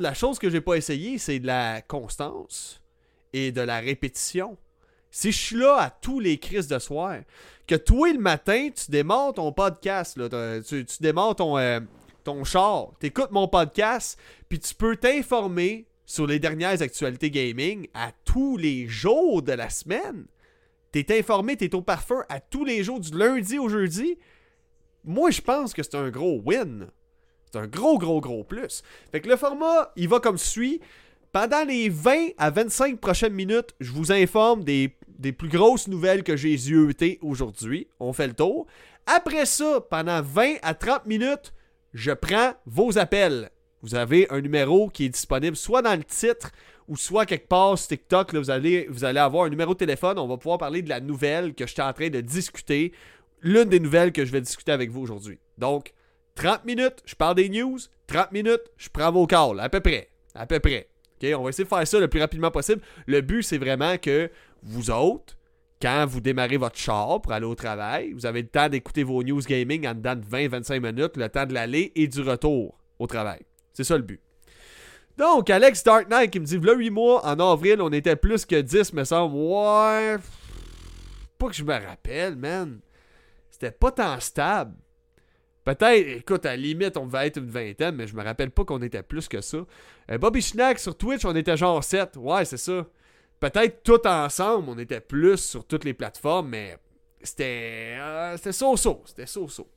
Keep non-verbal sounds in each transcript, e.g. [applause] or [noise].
La chose que j'ai pas essayé, c'est de la constance et de la répétition. Si je suis là à tous les crises de soir, que toi le matin, tu démarres ton podcast, tu, tu démarres ton, euh, ton char, t'écoutes mon podcast, puis tu peux t'informer sur les dernières actualités gaming à tous les jours de la semaine. T'es informé, t'es au parfum à tous les jours, du lundi au jeudi. Moi, je pense que c'est un gros win. C'est un gros, gros, gros plus. Fait que le format, il va comme suit. Pendant les 20 à 25 prochaines minutes, je vous informe des, plus grosses nouvelles que j'ai yeuxées aujourd'hui. On fait le tour. Après ça, pendant 20 à 30 minutes, je prends vos appels. Vous avez un numéro qui est disponible soit dans le titre ou soit quelque part sur TikTok. vous, allez, vous allez avoir un numéro de téléphone. On va pouvoir parler de la nouvelle que je suis en train de discuter. L'une des nouvelles que je vais discuter avec vous aujourd'hui. Donc, 30 minutes, je parle des news. 30 minutes, je prends vos calls. À peu près. À peu près. OK? On va essayer de faire ça le plus rapidement possible. Le but, c'est vraiment que vous autres, quand vous démarrez votre char pour aller au travail, vous avez le temps d'écouter vos news gaming en dedans de 20-25 minutes, le temps de l'aller et du retour au travail. C'est ça le but. Donc, Alex Dark Knight qui me dit, là 8 mois, en avril, on était plus que 10, me semble. Ouais. Pas que je me rappelle, man. C'était pas tant stable. Peut-être, écoute, à la limite, on devait être une vingtaine, mais je me rappelle pas qu'on était plus que ça. Euh, Bobby Schnack sur Twitch, on était genre 7. Ouais, c'est ça. Peut-être tout ensemble, on était plus sur toutes les plateformes, mais c'était. Euh, c'était so-so. C'était so-so.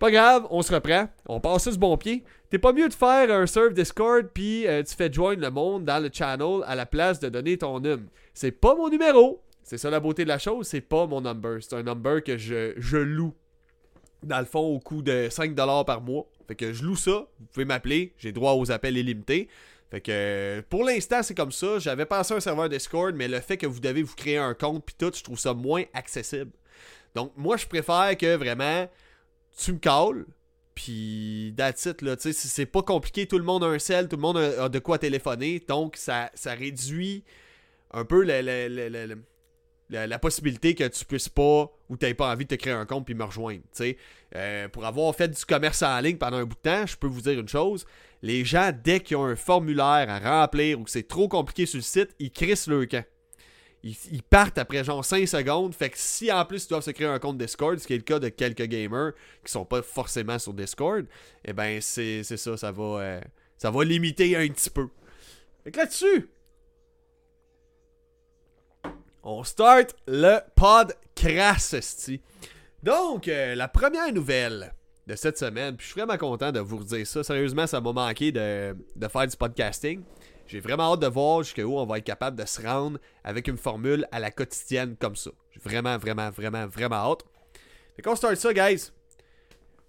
Pas grave, on se reprend. On passe ce bon pied. T'es pas mieux de faire un serve Discord puis euh, tu fais join le monde dans le channel à la place de donner ton num. C'est pas mon numéro. C'est ça la beauté de la chose, c'est pas mon number. C'est un number que je, je loue dans le fond, au coût de 5$ par mois. Fait que je loue ça. Vous pouvez m'appeler. J'ai droit aux appels illimités. Fait que pour l'instant, c'est comme ça. J'avais pensé à un serveur Discord, mais le fait que vous devez vous créer un compte puis tout, je trouve ça moins accessible. Donc, moi, je préfère que vraiment, tu me calls. Puis, that's là. Tu sais, c'est pas compliqué. Tout le monde a un cell, tout le monde a, de quoi téléphoner. Donc, ça, ça réduit un peu le, le la, possibilité que tu puisses pas ou tu pas envie de te créer un compte puis me rejoindre. Euh, pour avoir fait du commerce en ligne pendant un bout de temps, je peux vous dire une chose. Les gens, dès qu'ils ont un formulaire à remplir ou que c'est trop compliqué sur le site, ils crissent le camp. Ils, partent après genre 5 secondes. Fait que si en plus ils doivent se créer un compte Discord, ce qui est le cas de quelques gamers qui sont pas forcément sur Discord, eh ben c'est ça, ça va, euh, ça va limiter un petit peu. Fait que là-dessus, on start le pod Donc, euh, la première nouvelle de cette semaine, puis je suis vraiment content de vous dire ça. Sérieusement, ça m'a manqué de, faire du podcasting. J'ai vraiment hâte de voir jusqu'où on va être capable de se rendre avec une formule à la quotidienne comme ça. J'ai vraiment, vraiment, vraiment, vraiment hâte. Fait qu'on start ça, guys.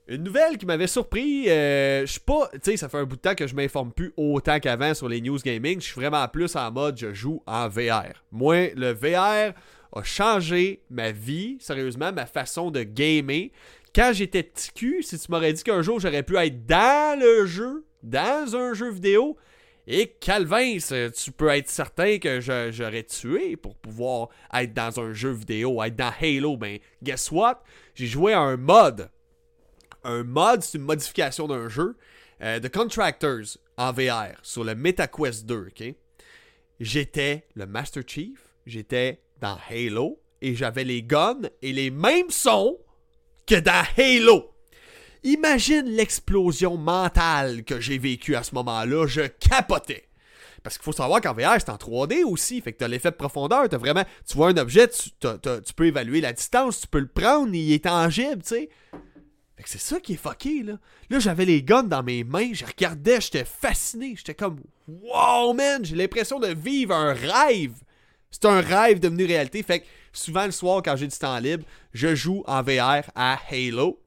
Une nouvelle qui m'avait surpris, euh, je suis pas, tu sais, ça fait un bout de temps que je m'informe plus autant qu'avant sur les news gaming. Je suis vraiment plus en mode je joue en VR. Moi, le VR a changé ma vie, sérieusement, ma façon de gamer. Quand j'étais petit cul, si tu m'aurais dit qu'un jour j'aurais pu être dans le jeu, dans un jeu vidéo, et Calvin, tu peux être certain que j'aurais tué pour pouvoir être dans un jeu vidéo, être dans Halo. Ben, guess what? J'ai joué à un mode un mod, c'est une modification d'un jeu, euh, de Contractors en VR sur le MetaQuest 2, ok? J'étais le Master Chief, j'étais dans Halo et j'avais les guns et les mêmes sons que dans Halo. Imagine l'explosion mentale que j'ai vécue à ce moment-là, je capotais. Parce qu'il faut savoir qu'en VR, c'est en 3D aussi. Fait que t'as l'effet de profondeur. T'as vraiment. Tu vois un objet, tu, tu, peux évaluer la distance, tu peux le prendre, il est tangible, tu sais c'est ça qui est fucké, là. Là, j'avais les guns dans mes mains, je regardais, j'étais fasciné. J'étais comme, wow, man, j'ai l'impression de vivre un rêve. C'est un rêve devenu réalité. Fait que souvent le soir, quand j'ai du temps libre, je joue en VR à Halo,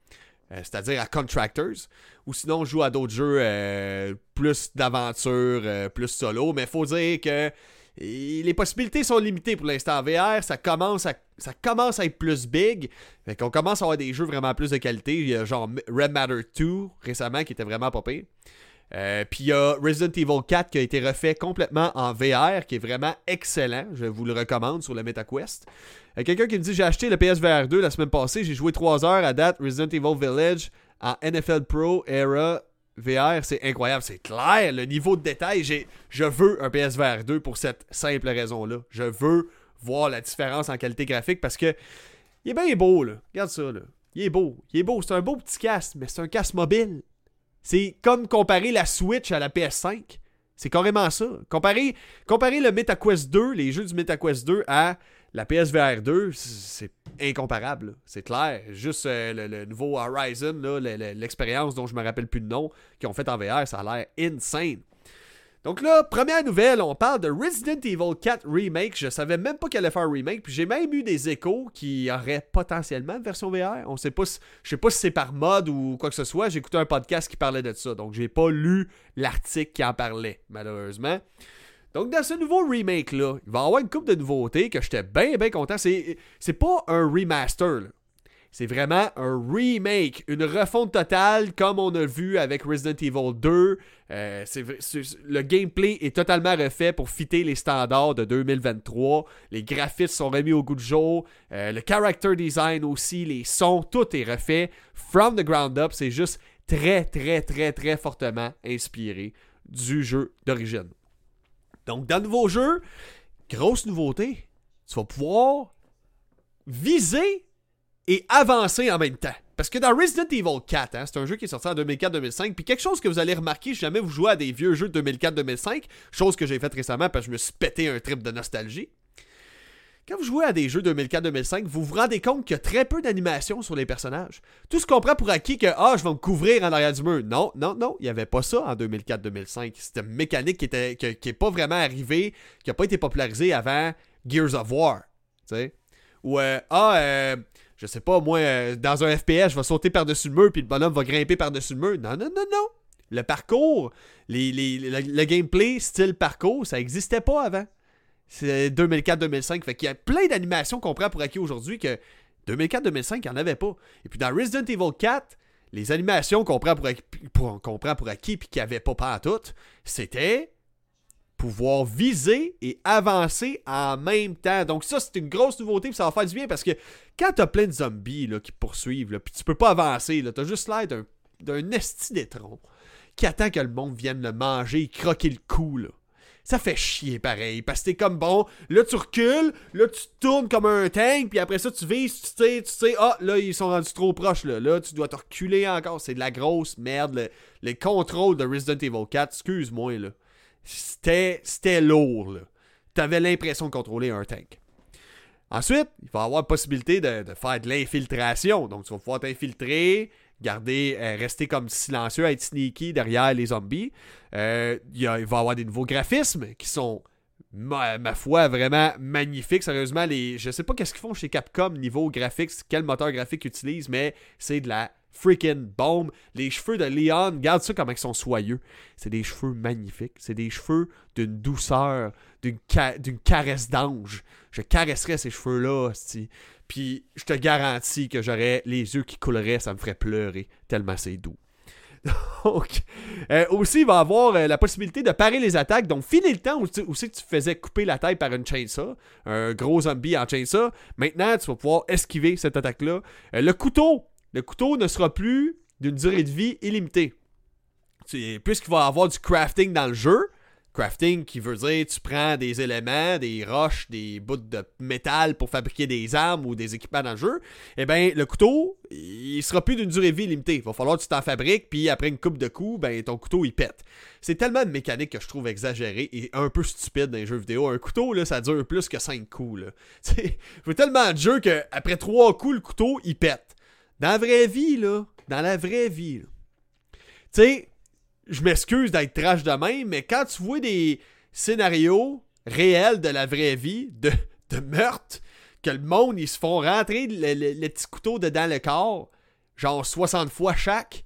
euh, c'est-à-dire à Contractors. Ou sinon, je joue à d'autres jeux euh, plus d'aventure, euh, plus solo. Mais faut dire que les possibilités sont limitées pour l'instant. VR, ça commence à être plus big. Fait commence à avoir des jeux vraiment plus de qualité. Il y a genre Red Matter 2 récemment qui était vraiment pas pire. Euh, puis il y a Resident Evil 4 qui a été refait complètement en VR, qui est vraiment excellent. Je vous le recommande sur le MetaQuest. Euh, quelqu'un qui me dit J'ai acheté le PSVR 2 la semaine passée, j'ai joué 3 heures à date Resident Evil Village en NFL Pro Era VR, c'est incroyable, c'est clair, le niveau de détail, j'ai, je veux un PSVR 2 pour cette simple raison-là. Je veux voir la différence en qualité graphique parce que il est bien beau, là. Regarde ça, là. Il est beau. Il est beau. C'est un beau petit casque, mais c'est un casque mobile. C'est comme comparer la Switch à la PS5. C'est carrément ça. Comparer, comparer le MetaQuest 2, les jeux du MetaQuest 2 à la PSVR 2, c'est incomparable. C'est clair. Juste euh, le, nouveau Horizon, l'expérience dont je me rappelle plus le nom, qu'ils ont fait en VR, ça a l'air insane. Donc là, première nouvelle, on parle de Resident Evil 4 Remake. Je savais même pas qu'elle allait faire un remake. Puis j'ai même eu des échos qui auraient potentiellement une version VR. On sait pas je sais pas si c'est par mode ou quoi que ce soit. J'ai écouté un podcast qui parlait de ça. Donc j'ai pas lu l'article qui en parlait, malheureusement. Donc, dans ce nouveau remake-là, il va y avoir une coupe de nouveautés que j'étais bien, bien content. C'est, c'est pas un remaster, C'est vraiment un remake, une refonte totale comme on a vu avec Resident Evil 2. Euh, le gameplay est totalement refait pour fitter les standards de 2023. Les graphismes sont remis au goût du jour. Euh, le character design aussi, les sons, tout est refait. From the ground up, c'est juste très, très, très, très fortement inspiré du jeu d'origine. Donc, dans le nouveau jeu, grosse nouveauté, tu vas pouvoir viser et avancer en même temps. Parce que dans Resident Evil 4, hein, c'est un jeu qui est sorti en 2004-2005, puis quelque chose que vous allez remarquer si jamais vous jouez à des vieux jeux de 2004-2005, chose que j'ai faite récemment parce que je me suis pété un trip de nostalgie, quand vous jouez à des jeux 2004-2005, vous vous rendez compte qu'il y a très peu d'animation sur les personnages. Tout ce qu'on prend pour acquis que ah, je vais me couvrir en arrière du mur. Non, non, non, il n'y avait pas ça en 2004-2005. C'était une mécanique qui était qui, pas vraiment arrivée, qui n'a pas été popularisée avant Gears of War. Tu sais? Ou euh, ah, euh, je sais pas, moi, euh, dans un FPS, je vais sauter par-dessus le mur puis le bonhomme va grimper par-dessus le mur. Non, non, non, non. Le parcours, le gameplay style parcours, ça n'existait pas avant. C'est 2004-2005. Fait qu'il y a plein d'animations qu'on prend pour acquis aujourd'hui que 2004-2005, il n'y en avait pas. Et puis dans Resident Evil 4, les animations qu'on prend pour acquis, pour, pour acquis puis qu'il n'y avait pas pas tout, c'était pouvoir viser et avancer en même temps. Donc ça, c'est une grosse nouveauté, puis ça va faire du bien parce que quand t'as plein de zombies là, qui poursuivent, là, puis tu peux pas avancer, là, t'as juste l'air d'un, d'un esti qui attend que le monde vienne le manger et croquer le cou, là ça fait chier pareil. Parce que t'es comme bon, là tu recules, là tu tournes comme un tank, puis après ça tu vises, tu sais, tu sais, ah là ils sont rendus trop proches là. Là tu dois te reculer encore. C'est de la grosse merde. les contrôles de Resident Evil 4, excuse-moi là. C'était, c'était lourd là. T'avais l'impression de contrôler un tank. Ensuite, il va y avoir la possibilité de, de faire de l'infiltration. Donc tu vas pouvoir t'infiltrer garder, euh, rester comme silencieux, être sneaky derrière les zombies. Euh, il, va y avoir des nouveaux graphismes qui sont, ma, foi, vraiment magnifiques. Sérieusement, les, je sais pas qu'est-ce qu'ils font chez Capcom niveau graphique, quel moteur graphique ils utilisent, mais c'est de la freaking bombe. Les cheveux de Leon, regarde ça comme ils sont soyeux. C'est des cheveux magnifiques. C'est des cheveux d'une douceur, d'une, caresse d'ange. Je caresserais ces cheveux-là, puis je te garantis que j'aurais les yeux qui couleraient, ça me ferait pleurer, tellement c'est doux. [laughs] Donc, euh, aussi, il va avoir euh, la possibilité de parer les attaques. Donc, filer le temps où, tu, tu faisais couper la tête par une chainsaw, un gros zombie en chainsaw. Maintenant, tu vas pouvoir esquiver cette attaque-là. Euh, le couteau, le couteau ne sera plus d'une durée de vie illimitée. Puisqu'il va y avoir du crafting dans le jeu, Crafting qui veut dire tu prends des éléments, des roches, des bouts de métal pour fabriquer des armes ou des équipements dans le jeu. Eh bien, le couteau, il sera plus d'une durée de vie limitée. Il va falloir que tu t'en fabriques, puis après une coupe de coups, ben ton couteau il pète. C'est tellement de mécanique que je trouve exagérée et un peu stupide dans les jeux vidéo. Un couteau, là, ça dure plus que 5 coups. Là. [laughs] Je tellement de jeux qu'après 3 coups, le couteau il pète. Dans la vraie vie, là, dans la vraie vie, tu sais, je m'excuse d'être trash de même, mais quand tu vois des scénarios réels de la vraie vie, de, de meurtre, que le monde, ils se font rentrer le, petit couteau dedans le corps, genre 60 fois chaque,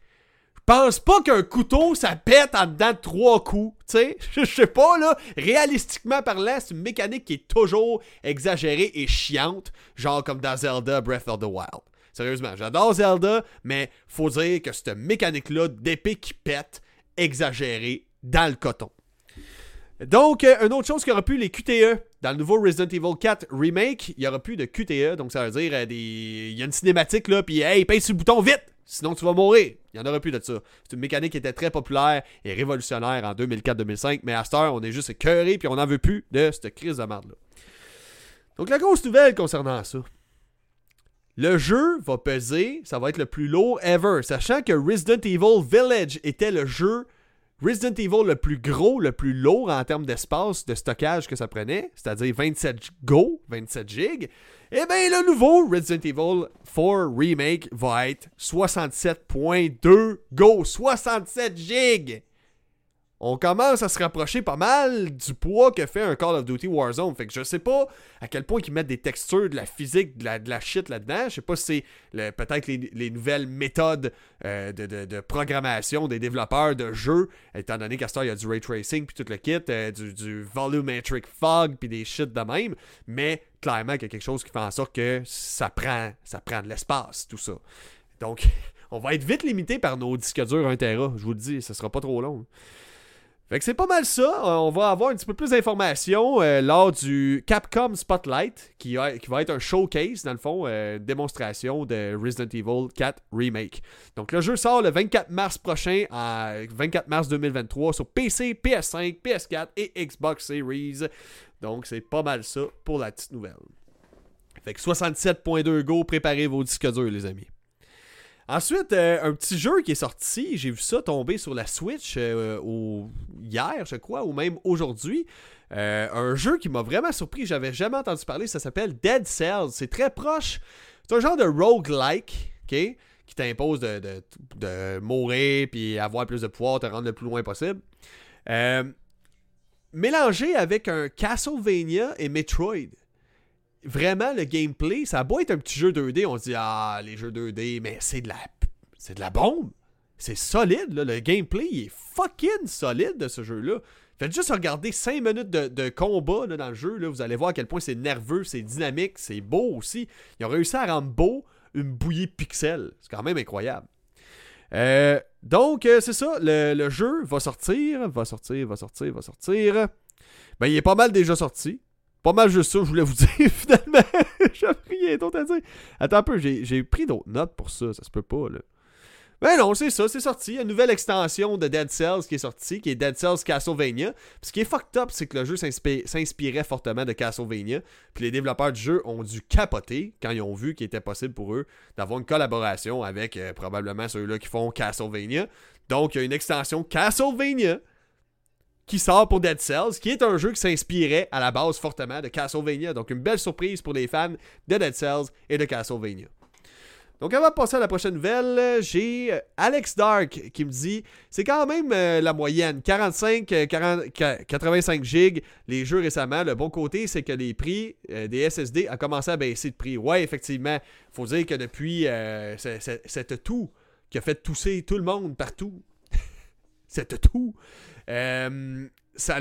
je pense pas qu'un couteau, ça pète en dedans de trois coups, tu sais. [laughs] Je sais pas, là, réalistiquement parlant, c'est une mécanique qui est toujours exagérée et chiante, genre comme dans Zelda Breath of the Wild. Sérieusement, j'adore Zelda, mais faut dire que cette mécanique-là d'épée qui pète, exagéré dans le coton. Donc, euh, une autre chose qu'il n'y aura plus, les QTE. Dans le nouveau Resident Evil 4 Remake, il n'y aura plus de QTE. Donc, ça veut dire euh, des... il y a une cinématique là, puis hey, pèse sur le bouton vite! Sinon, tu vas mourir. Il n'y en aura plus de ça. C'est une mécanique qui était très populaire et révolutionnaire en 2004-2005. Mais à cette heure, on est juste écœuré puis on n'en veut plus de cette crise de merde là. Donc, la grosse nouvelle concernant ça. Le jeu va peser, ça va être le plus lourd ever. Sachant que Resident Evil Village était le jeu Resident Evil le plus gros, le plus lourd en termes d'espace de stockage que ça prenait, c'est-à-dire 27 Go, 27 gigs, eh bien le nouveau Resident Evil 4 Remake va être 67.2 Go, 67 gigs on commence à se rapprocher pas mal du poids que fait un Call of Duty Warzone. Fait que je sais pas à quel point ils mettent des textures, de la physique, de la, de la shit là-dedans. Je sais pas si c'est peut-être les, nouvelles méthodes euh, de, programmation des développeurs de jeux, étant donné qu'à ce il y a du ray tracing puis tout le kit, euh, du, volumetric fog puis des shit de même. Mais clairement, il y a quelque chose qui fait en sorte que ça prend, ça prend de l'espace, tout ça. Donc, [laughs] on va être vite limité par nos disques durs 1 Tera. Je vous le dis, ça sera pas trop long. Fait que c'est pas mal ça. Euh, on va avoir un petit peu plus d'informations euh, lors du Capcom Spotlight, qui, va être un showcase, dans le fond, euh, démonstration de Resident Evil 4 Remake. Donc le jeu sort le 24 mars prochain, à 24 mars 2023, sur PC, PS5, PS4 et Xbox Series. Donc c'est pas mal ça pour la petite nouvelle. Fait que 67.2 Go, préparez vos disques durs, les amis. Ensuite, euh, un petit jeu qui est sorti, j'ai vu ça tomber sur la Switch euh, hier, je crois, ou même aujourd'hui. Euh, un jeu qui m'a vraiment surpris, j'avais jamais entendu parler, ça s'appelle Dead Cells. C'est très proche, c'est un genre de roguelike, ok, qui t'impose de, mourir puis avoir plus de pouvoir, te rendre le plus loin possible. mélangé avec un Castlevania et Metroid vraiment, le gameplay, ça a beau être un petit jeu 2D, on se dit, ah, les jeux 2D, mais c'est de la, c'est de la bombe. C'est solide, là. Le gameplay, il est fucking solide de ce jeu-là. Faites juste regarder 5 minutes de, combat dans le jeu, là, vous allez voir à quel point c'est nerveux, c'est dynamique, c'est beau aussi. Ils ont réussi à rendre beau une bouillie pixel. C'est quand même incroyable. Euh, donc, euh, c'est ça, le, le, jeu va sortir, va sortir, va sortir, va sortir. Ben, il est pas mal déjà sorti. Pas mal juste ça, je voulais vous [laughs] dire, finalement. J'avais rien d'autre à dire. Attends un peu, j'ai pris d'autres notes pour ça, ça se peut pas, là. Ben non, c'est ça, c'est sorti. Il y a une nouvelle extension de Dead Cells qui est sortie, qui est Dead Cells Castlevania. Puis ce qui est fucked up, c'est que le jeu s'inspirait fortement de Castlevania. Puis les développeurs du jeu ont dû capoter quand ils ont vu qu'il était possible pour eux d'avoir une collaboration avec euh, probablement ceux-là qui font Castlevania. Donc il y a une extension Castlevania qui sort pour Dead Cells, qui est un jeu qui s'inspirait à la base fortement de Castlevania. Donc une belle surprise pour les fans de Dead Cells et de Castlevania. Donc avant de passer à la prochaine nouvelle, j'ai euh, Alex Dark qui me dit c'est quand même euh, la moyenne 45 85 gigs les jeux récemment. Le bon côté c'est que les prix euh, des SSD a commencé à baisser de prix. Ouais, effectivement, faut dire que depuis cette tout qui a fait tousser tout le monde partout. [laughs] cette tout euh, ça,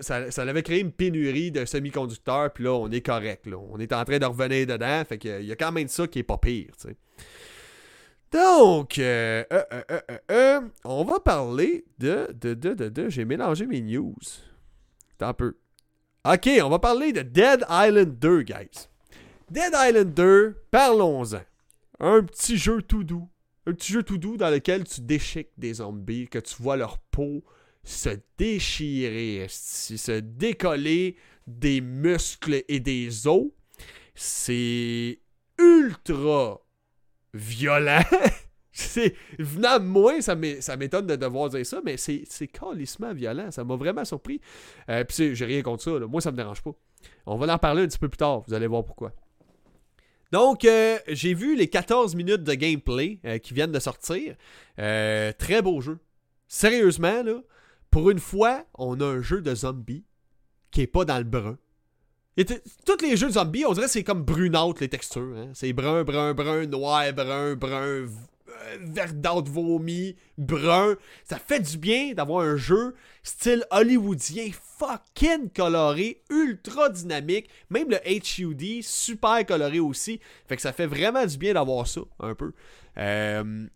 ça, ça avait créé une pénurie de semi-conducteurs, puis là, on est correct. Là. On est en train de revenir dedans, fait qu'il y a quand même ça qui est pas pire. Donc, euh, euh, on va parler de, de, de, de, de J'ai mélangé mes news. un peu. Ok, on va parler de Dead Island 2, guys. Dead Island 2, parlons-en. Un petit jeu tout doux. Un petit jeu tout doux dans lequel tu déchiques des zombies, que tu vois leur peau se déchirer, se décoller des muscles et des os. C'est ultra violent. [laughs] c'est venant de moi, ça m'étonne de devoir dire ça, mais c'est calissement violent. Ça m'a vraiment surpris. Euh, Puis j'ai rien contre ça. Moi, ça me dérange pas. On va en parler un petit peu plus tard. Vous allez voir pourquoi. Donc, euh, j'ai vu les 14 minutes de gameplay euh, qui viennent de sortir. Euh, très beau jeu. Sérieusement, là, pour une fois, on a un jeu de zombies qui est pas dans le brun. tous les jeux de zombies, on dirait que c'est comme brunâtre les textures. Hein. C'est brun, brun, brun, noir, brun, brun, euh, verdâtre, vomi, brun. Ça fait du bien d'avoir un jeu style hollywoodien, fucking coloré, ultra dynamique. Même le HUD, super coloré aussi. Fait que ça fait vraiment du bien d'avoir ça, un peu. Euh,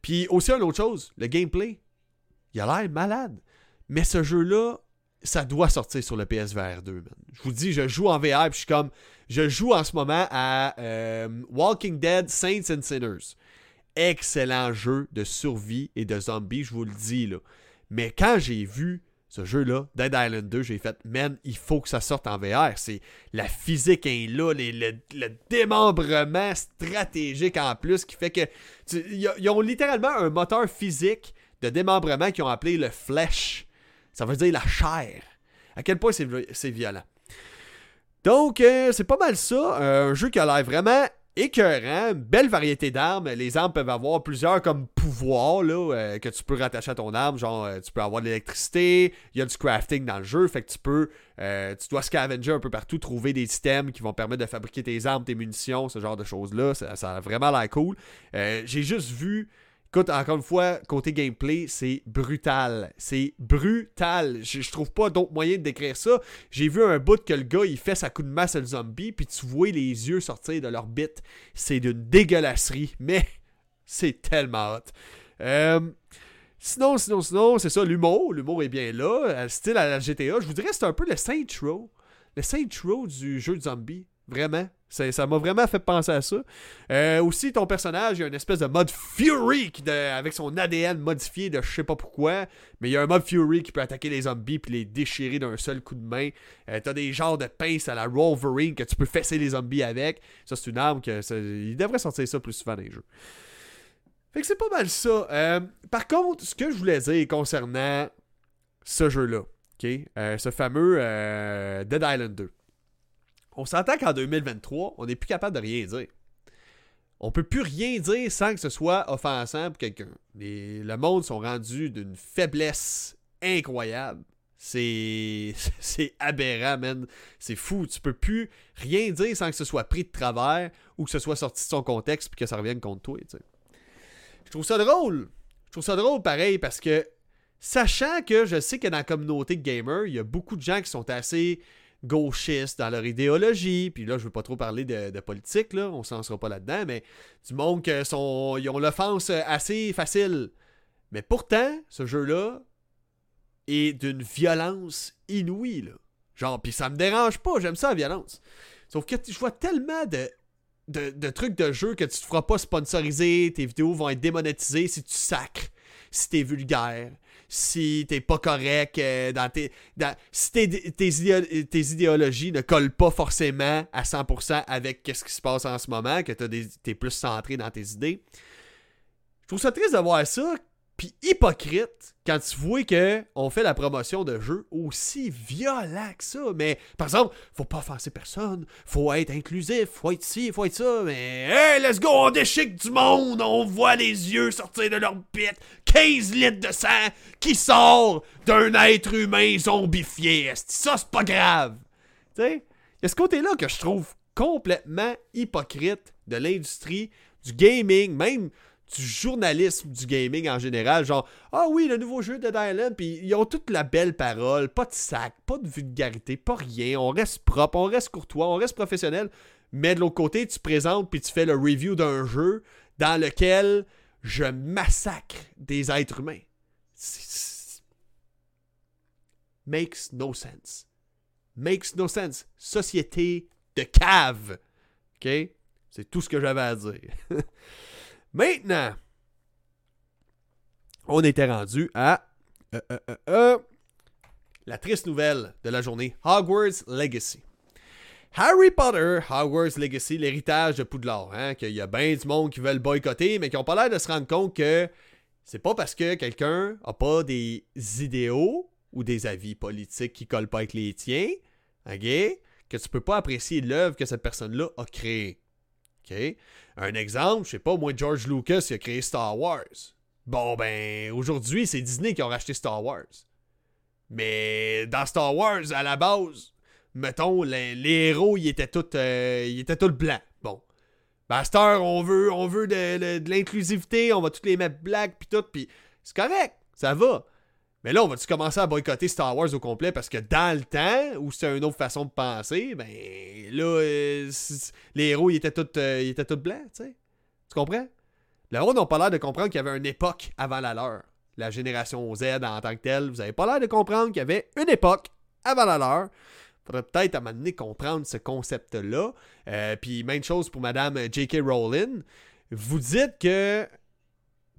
puis aussi, une autre chose, le gameplay. Il a l'air malade. Mais ce jeu-là, ça doit sortir sur le PSVR 2, man. Je vous dis, je joue en VR, puis je suis comme. Je joue en ce moment à euh, Walking Dead Saints and Sinners. Excellent jeu de survie et de zombies, je vous le dis, là. Mais quand j'ai vu ce jeu-là, Dead Island 2, j'ai fait, man, il faut que ça sorte en VR. C'est la physique est là, le, démembrement stratégique en plus qui fait que ils ont littéralement un moteur physique de démembrement qu'ils ont appelé le flesh. Ça veut dire la chair. À quel point c'est violent. Donc, euh, c'est pas mal ça. un jeu qui a l'air vraiment écœurant, belle variété d'armes. Les armes peuvent avoir plusieurs comme pouvoirs là, euh, que tu peux rattacher à ton arme. Genre, euh, tu peux avoir de l'électricité, il y a du crafting dans le jeu, fait que tu peux, euh, tu dois scavenger un peu partout, trouver des items qui vont permettre de fabriquer tes armes, tes munitions, ce genre de choses-là. Ça a vraiment l'air cool. J'ai juste vu Écoute, encore une fois, côté gameplay, c'est brutal. C'est brutal. Je, trouve pas d'autre moyen de décrire ça. J'ai vu un bout que le gars, il fait sa coup de masse à le zombie, puis tu vois les yeux sortir de l'orbite. C'est d'une dégueulasserie, mais c'est tellement hot. Euh, sinon, sinon, sinon, c'est ça, l'humour. L'humour est bien là. Euh, style à la GTA. Je vous dirais c'est un peu le Saint Row. Le Saint Row du jeu de zombie. Vraiment. Ça m'a vraiment fait penser à ça. Euh, aussi, ton personnage, il y a une espèce de mode Fury avec son ADN modifié de je sais pas pourquoi. Mais il y a un mode Fury qui peut attaquer les zombies puis les déchirer d'un seul coup de main. Euh, t'as des genres de pinces à la Wolverine que tu peux fesser les zombies avec. Ça, c'est une arme que. il devrait sortir ça plus souvent dans les jeux. Fait que c'est pas mal ça. Euh, par contre, ce que je voulais dire concernant ce jeu-là, ce fameux Dead Island 2 on s'entend qu'en 2023, on n'est plus capable de rien dire. On peut plus rien dire sans que ce soit offensant pour quelqu'un. Le monde sont rendus d'une faiblesse incroyable. C'est [laughs] c'est aberrant, man. C'est fou. Tu peux plus rien dire sans que ce soit pris de travers ou que ce soit sorti de son contexte puis que ça revienne contre toi. Je trouve ça drôle. Je trouve ça drôle pareil parce que sachant que je sais que dans la communauté de gamers, il y a beaucoup de gens qui sont assez gauchistes dans leur idéologie, puis là, je veux pas trop parler de, politique, là, on s'en sera pas là-dedans, mais du monde qui ils ont l'offense assez facile. Mais pourtant, ce jeu-là est d'une violence inouïe, là. Genre, puis ça me dérange pas, j'aime ça la violence. Sauf que je vois tellement de, de, de, trucs de jeu que tu te feras pas sponsoriser, tes vidéos vont être démonétisées si tu sacres, si t'es vulgaire, si t'es pas correct euh, dans tes. si tes, idéologies ne collent pas forcément à 100% avec ce qui se passe en ce moment, que t'es plus centré dans tes idées. Je trouve ça triste de voir ça, puis hypocrite quand tu vois que on fait la promotion de jeux aussi violents que ça. Mais par exemple, faut pas offenser personne, faut être inclusif, faut être ci, faut être ça. Mais hey, let's go, on déchique du monde, on voit les yeux sortir de leur bite, 15 litres de sang qui sort d'un être humain zombifié. Ça, c'est pas grave? Tu sais, il y a ce côté-là que je trouve complètement hypocrite de l'industrie du gaming, même du journalisme du gaming en général. Genre, ah oui, le nouveau jeu de Island, puis ils ont toute la belle parole, pas de sac, pas de vulgarité, pas rien. On reste propre, on reste courtois, on reste professionnel. Mais de l'autre côté, tu présentes puis tu fais le review d'un jeu dans lequel je massacre des êtres humains. Makes no sense. Makes no sense. Société de cave. OK? C'est tout ce que j'avais à dire. [laughs] Maintenant, on était rendu à euh, euh, euh, la triste nouvelle de la journée Hogwarts Legacy. Harry Potter, Hogwarts Legacy, l'héritage de Poudlard, hein, qu'il y a bien du monde qui veulent boycotter, mais qui n'ont pas l'air de se rendre compte que c'est pas parce que quelqu'un a pas des idéaux ou des avis politiques qui collent pas avec les tiens, que tu peux pas apprécier l'œuvre que cette personne-là a créée. Un exemple, je sais pas, moi, George Lucas, il a créé Star Wars. Bon, ben, aujourd'hui, c'est Disney qui a racheté Star Wars. Mais dans Star Wars, à la base, mettons, les, héros, ils étaient tous euh, tout blancs. Bon. Ben, on veut, on veut de, de l'inclusivité, on va tous les mettre black, puis tout, puis c'est correct, ça va. Mais là, on va-tu commencer à boycotter Star Wars au complet parce que dans le temps, où c'était une autre façon de penser, ben là, euh, les héros, ils étaient tous, euh, étaient blancs, tu sais. Tu comprends? Le héros n'ont pas l'air de comprendre qu'il y avait une époque avant la leur. la génération Z en tant que telle, vous avez pas l'air de comprendre qu'il y avait une époque avant la leur. Faudrait peut-être à un moment donné comprendre ce concept-là. Euh, puis même chose pour Madame J.K. Rowling. Vous dites que,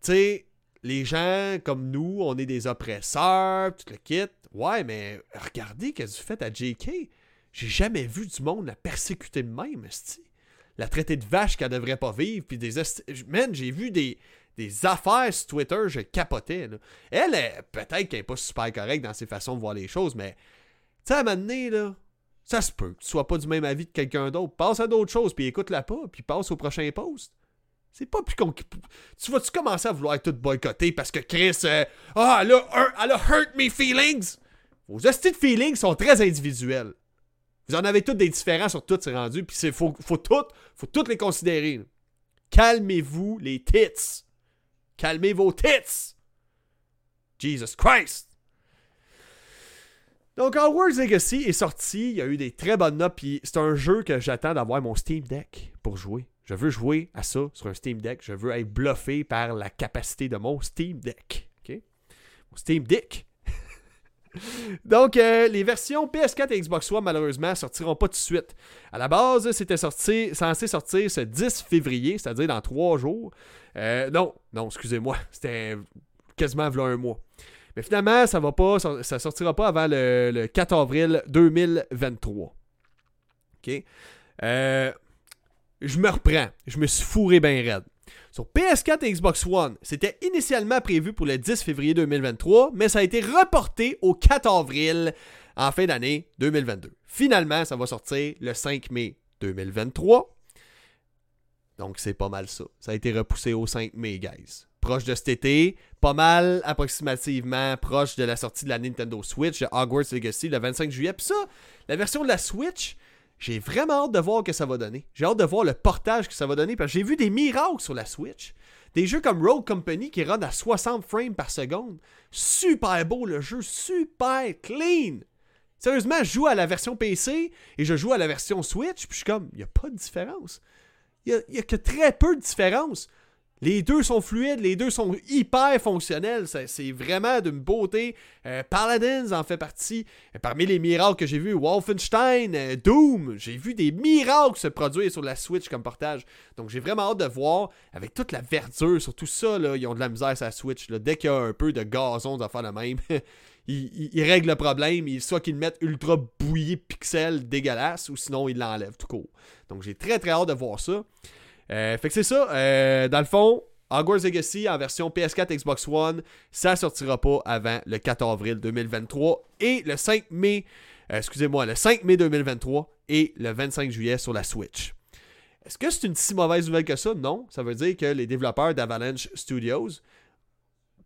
tu sais, les gens comme nous, on est des oppresseurs, tout le kit. Ouais, mais regardez ce que faites à J.K. J'ai jamais vu du monde la persécuter de même, esti. La traiter de vache qu'elle devrait pas vivre, puis des... Man, j'ai vu des, des affaires sur Twitter, je capotais. Elle, peut-être qu'elle n'est pas super correcte dans ses façons de voir les choses, mais tu sais, à un moment là, ça se peut que tu sois pas du même avis que quelqu'un d'autre. Passe à d'autres choses, puis écoute-la pas, puis passe au prochain post. C'est pas plus con. Tu vas-tu commencer à vouloir tout boycotter parce que Chris. Euh, ah, elle, a, hurt me feelings! Vos hosties de feelings sont très individuels. Vous en avez toutes des différents sur toutes, c'est rendu. Puis il faut, faut toutes faut toutes les considérer. Calmez-vous les tits. Calmez vos tits. Jesus Christ. Donc, Hogwarts Legacy est sorti. Il y a eu des très bonnes notes. Puis c'est un jeu que j'attends d'avoir mon Steam Deck pour jouer. Je veux jouer à ça sur un Steam Deck. Je veux être bluffé par la capacité de mon Steam Deck. Mon Steam Deck. [laughs] Donc, euh, les versions PS4 et Xbox One, malheureusement, sortiront pas tout de suite. À la base, c'était sorti, censé sortir ce 10 février, c'est-à-dire dans trois jours. Euh, non, non, excusez-moi, [laughs] c'était quasiment un mois. Mais finalement, ça va pas, ça sortira pas avant le, 4 avril 2023. OK? Euh, je me reprends. Je me suis fourré bien raide. Sur PS4 et Xbox One, c'était initialement prévu pour le 10 février 2023, mais ça a été reporté au 4 avril en fin d'année 2022. Finalement, ça va sortir le 5 mai 2023. Donc c'est pas mal ça. Ça a été repoussé au 5 mai, guys. Proche de cet été, pas mal approximativement proche de la sortie de la Nintendo Switch, de Hogwarts Legacy le 25 juillet. Puis ça, la version de la Switch, j'ai vraiment hâte de voir ce que ça va donner. J'ai hâte de voir le portage que ça va donner parce que j'ai vu des miracles sur la Switch. Des jeux comme Rogue Company qui run à 60 frames par seconde. Super beau le jeu, super clean. Sérieusement, je joue à la version PC et je joue à la version Switch, puis je suis comme, il n'y a pas de différence. Il n'y a, a, que très peu de différence. Les deux sont fluides, les deux sont hyper fonctionnels. C'est vraiment d'une beauté. Euh, Paladins en fait partie. Parmi les miracles que j'ai vus, Wolfenstein, euh, Doom, j'ai vu des miracles se produire sur la Switch comme portage. Donc j'ai vraiment hâte de voir, avec toute la verdure sur tout ça, là, ils ont de la misère sur la Switch. Dès qu'il y a un peu de gazon de faire le même, [laughs] ils, règlent le problème. soit qu'ils le mettent ultra bouilli pixels dégueulasse, ou sinon ils l'enlèvent tout court. Donc j'ai très très hâte de voir ça. Euh, fait que c'est ça. Euh, dans le fond, Hogwarts Legacy en version PS4 Xbox One, ça sortira pas avant le 4 avril 2023 et le 5 mai, euh, excusez-moi, le 5 mai 2023 et le 25 juillet sur la Switch. Est-ce que c'est une si mauvaise nouvelle que ça? Non. Ça veut dire que les développeurs d'Avalanche Studios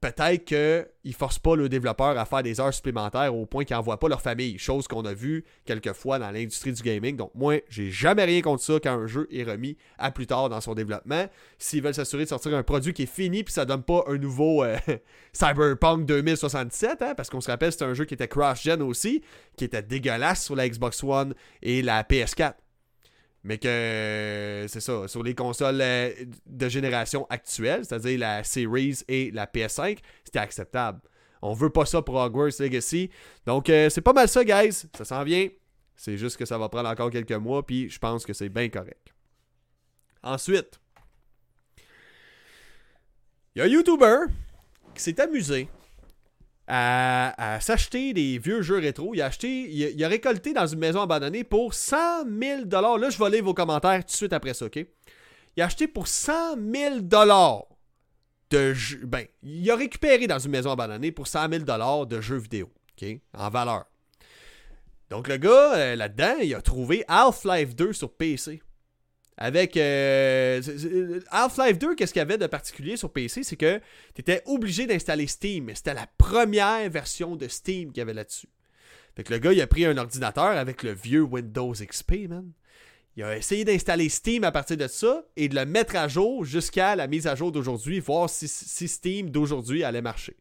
peut-être qu'ils ne forcent pas le développeur à faire des heures supplémentaires au point qu'ils n'envoient pas leur famille, chose qu'on a vu quelquefois dans l'industrie du gaming. Donc moi, j'ai jamais rien contre ça quand un jeu est remis à plus tard dans son développement. S'ils veulent s'assurer de sortir un produit qui est fini puis ça donne pas un nouveau euh, [laughs] Cyberpunk 2067, hein, parce qu'on se rappelle c'est un jeu qui était cross-gen aussi, qui était dégueulasse sur la Xbox One et la PS4. Mais que c'est ça, sur les consoles euh, de génération actuelle, c'est-à-dire la Series et la PS5, c'était acceptable. On veut pas ça pour Hogwarts Legacy. Donc euh, c'est pas mal ça, guys. Ça s'en vient. C'est juste que ça va prendre encore quelques mois, puis je pense que c'est bien correct. Ensuite, il y a un YouTuber qui s'est amusé à, s'acheter des vieux jeux rétro. Il a acheté, il a, récolté dans une maison abandonnée pour 100 000 Là, je vais lire vos commentaires tout de suite après ça, ok? Il a acheté pour 100 000 de jeux. Ben, il a récupéré dans une maison abandonnée pour 100 000 de jeux vidéo, ok? En valeur. Donc, le gars, euh, là-dedans, il a trouvé Half-Life 2 sur PC. Avec euh, Half-Life 2, qu'est-ce qu'il y avait de particulier sur PC C'est que tu étais obligé d'installer Steam. C'était la première version de Steam qu'il y avait là-dessus. Fait que le gars, il a pris un ordinateur avec le vieux Windows XP, man. Il a essayé d'installer Steam à partir de ça et de le mettre à jour jusqu'à la mise à jour d'aujourd'hui, voir si, si Steam d'aujourd'hui allait marcher.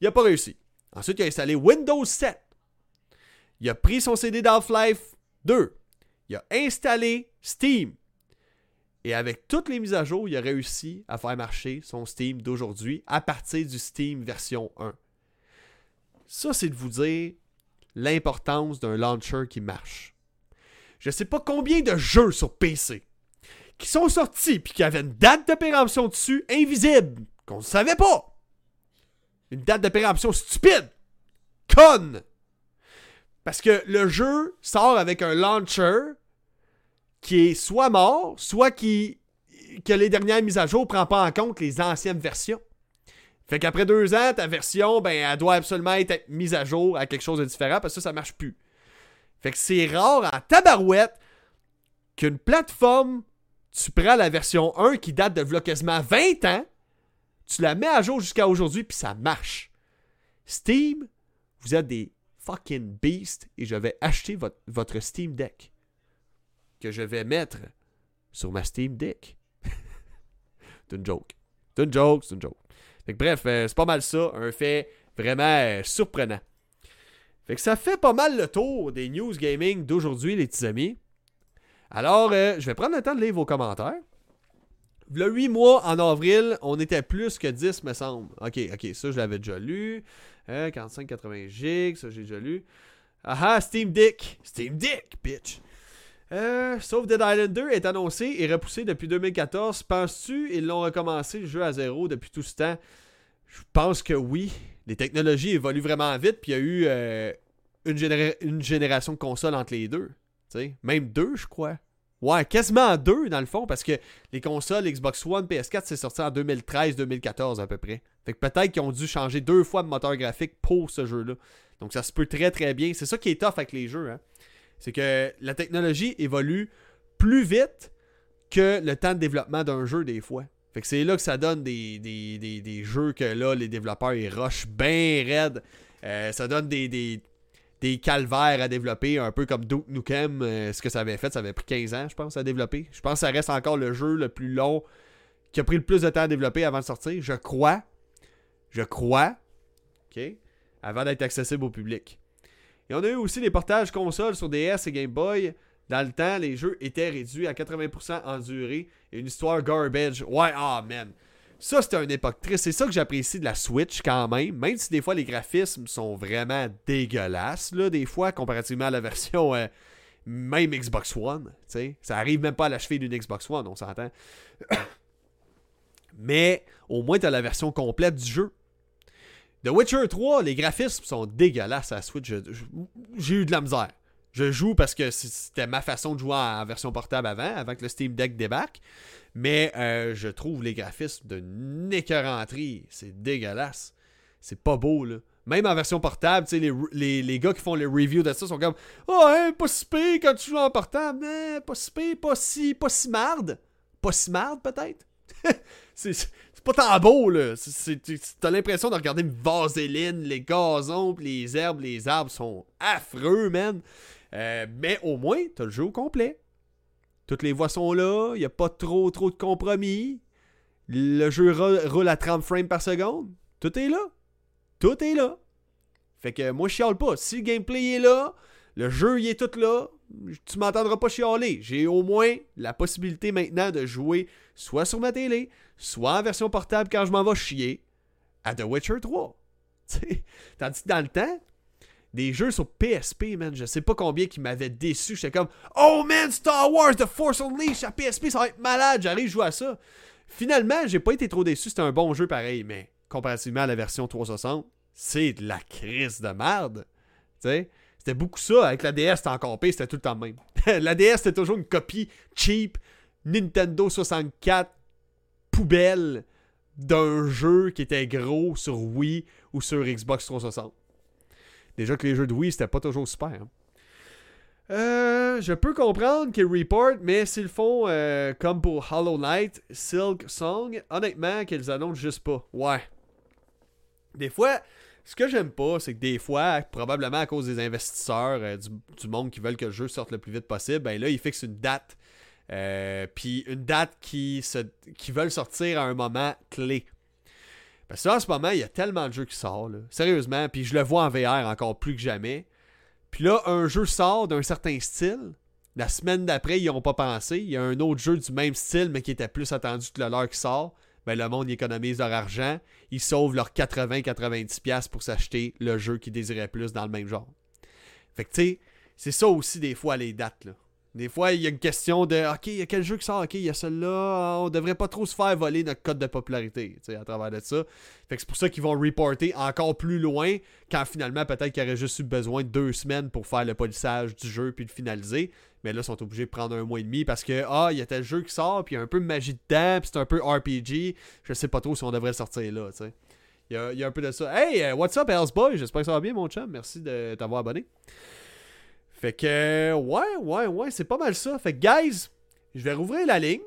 Il n'a pas réussi. Ensuite, il a installé Windows 7. Il a pris son CD d'Half-Life 2. Il a installé Steam. Et avec toutes les mises à jour, il a réussi à faire marcher son Steam d'aujourd'hui à partir du Steam version 1. Ça, c'est de vous dire l'importance d'un launcher qui marche. Je sais pas combien de jeux sur PC qui sont sortis puis qui avaient une date de péremption dessus invisible qu'on ne savait pas. Une date de péremption stupide, conne. Parce que le jeu sort avec un launcher qui est soit mort, soit qui que les dernières mises à jour ne prend pas en compte les anciennes versions. Fait qu'après deux ans, ta version, ben, elle doit absolument être mise à jour à quelque chose de différent parce que ça, ça marche plus. Fait que c'est rare en tabarouette qu'une plateforme, tu prends la version 1 qui date de quasiment 20 ans, tu la mets à jour jusqu'à aujourd'hui, puis ça marche. Steam, vous êtes des fucking beasts et je vais acheter votre, votre Steam Deck que je vais mettre sur ma Steam Deck. [laughs] c'est une joke. C'est une joke, c'est une joke. Fait que bref, euh, c'est pas mal ça, un fait vraiment euh, surprenant. Fait que ça fait pas mal le tour des news gaming d'aujourd'hui, les petits amis. Alors, euh, je vais prendre le temps de lire vos commentaires. Le 8 mois en avril, on était plus que 10, me semble. Ok, ok, ça je l'avais déjà lu. 45-80 gigs, ça j'ai déjà lu. Ah ah, Steam Dick. Steam Dick, bitch. Euh, sauf Dead Island 2 est annoncé et repoussé depuis 2014. Penses-tu ils l'ont recommencé le jeu à zéro depuis tout ce temps? Je pense que oui. Les technologies évoluent vraiment vite, puis il y a eu euh, une, une, génération de consoles entre les deux. sais Même deux, je crois. Ouais, quasiment deux dans le fond, parce que les consoles Xbox One, PS4, c'est sorti en 2013-2014 à peu près. Fait que peut-être qu'ils ont dû changer deux fois de moteur graphique pour ce jeu-là. Donc ça se peut très très bien. C'est ça qui est tough avec les jeux. Hein? C'est que la technologie évolue plus vite que le temps de développement d'un jeu des fois. Fait que c'est là que ça donne des, des, jeux que là, les développeurs, ils rushent bien raide. Euh, ça donne des, des, calvaires à développer, un peu comme Duke Nukem, euh, ce que ça avait fait, ça avait pris 15 ans, je pense, à développer. Je pense que ça reste encore le jeu le plus long qui a pris le plus de temps à développer avant de sortir. Je crois. Je crois. OK? Avant d'être accessible au public. Et on a eu aussi des portages consoles sur DS et Game Boy. Dans le temps, les jeux étaient réduits à 80% en durée et une histoire garbage. Ouais, ah man. Ça, c'était une époque triste. C'est ça que j'apprécie de la Switch quand même. Même si des fois les graphismes sont vraiment dégueulasses, là, des fois, comparativement à la version euh, même Xbox One. sais Ça arrive même pas à l'achever d'une Xbox One, on s'entend. [coughs] Mais au moins, tu as la version complète du jeu. The Witcher 3, les graphismes sont dégueulasses à Switch. J'ai eu de la misère. Je joue parce que c'était ma façon de jouer en version portable avant, avant que le Steam Deck débarque. Mais euh, je trouve les graphismes de écœuranterie. C'est dégueulasse. C'est pas beau, là. Même en version portable, tu sais, les, les, gars qui font les reviews de ça sont comme Oh, hein, pas si pire quand tu joues en portable. Hein, pas si pire, pas si, pas si marde. Pas si marde, peut-être? [laughs] c'est pas tant beau, là. T'as l'impression de regarder une vaseline, les gazons, les herbes, les arbres sont affreux, man. Euh, mais au moins, t'as le jeu au complet. Toutes les voix sont là, y a pas trop trop de compromis. Le jeu roule à 30 frames par seconde. Tout est là. Tout est là. Fait que moi, je chiale pas. Si le gameplay est là, le jeu il est tout là, tu m'entendras pas chialer. J'ai au moins la possibilité maintenant de jouer soit sur ma télé, soit en version portable quand je m'en vais chier à The Witcher 3. [laughs] Tandis que dans le temps, des jeux sur PSP, man, je sais pas combien qui m'avaient déçu. J'étais comme, oh man, Star Wars, The Force Unleashed à PSP, ça va être malade, j'arrive à jouer à ça. Finalement, j'ai pas été trop déçu, c'était un bon jeu pareil, mais comparativement à la version 360, c'est de la crise de merde. Sais? C'était beaucoup ça. Avec la DS, c'était encore pire, c'était tout le temps même. [laughs] la DS, c'était toujours une copie cheap Nintendo 64 poubelle d'un jeu qui était gros sur Wii ou sur Xbox 360. Déjà que les jeux de Wii, c'était pas toujours super. Hein. Euh, je peux comprendre qu'ils report, mais s'ils font euh, comme pour Hollow Knight, Silk Song, honnêtement, qu'ils annoncent juste pas. Ouais. Des fois, ce que j'aime pas, c'est que des fois, probablement à cause des investisseurs, euh, du, monde qui veulent que le jeu sorte le plus vite possible, ben là, ils fixent une date. Puis une date qui, se, qui veulent sortir à un moment clé. Parce que en ce moment, il y a tellement de jeux qui sortent. Sérieusement, puis je le vois en VR encore plus que jamais. Puis là, un jeu sort d'un certain style. La semaine d'après, ils n'ont pas pensé. Il y a un autre jeu du même style, mais qui était plus attendu que le leur qui sort. Ben, le monde économise leur argent. Ils sauvent leurs 80-90$ pour s'acheter le jeu qu'ils désiraient plus dans le même genre. Fait que tu sais, c'est ça aussi des fois les dates. Là. Des fois, il y a une question de OK, il y a quel jeu qui sort? OK, il y a celui-là. On devrait pas trop se faire voler notre code de popularité à travers de ça. Fait que c'est pour ça qu'ils vont reporter encore plus loin quand finalement, peut-être qu'ils auraient juste eu besoin de deux semaines pour faire le polissage du jeu puis le finaliser. Mais là, ils sont obligés de prendre un mois et demi parce que Ah, il y a tel jeu qui sort, puis il y a un peu de magie dedans, puis c'est un peu RPG. Je sais pas trop si on devrait sortir là, tu sais. Il y, a, un peu de ça. Hey, euh, what's up, Boy? J'espère que ça va bien, mon chum. Merci de t'avoir abonné. Fait que, ouais, ouais, ouais, c'est pas mal ça. Fait que, guys, je vais rouvrir la ligne.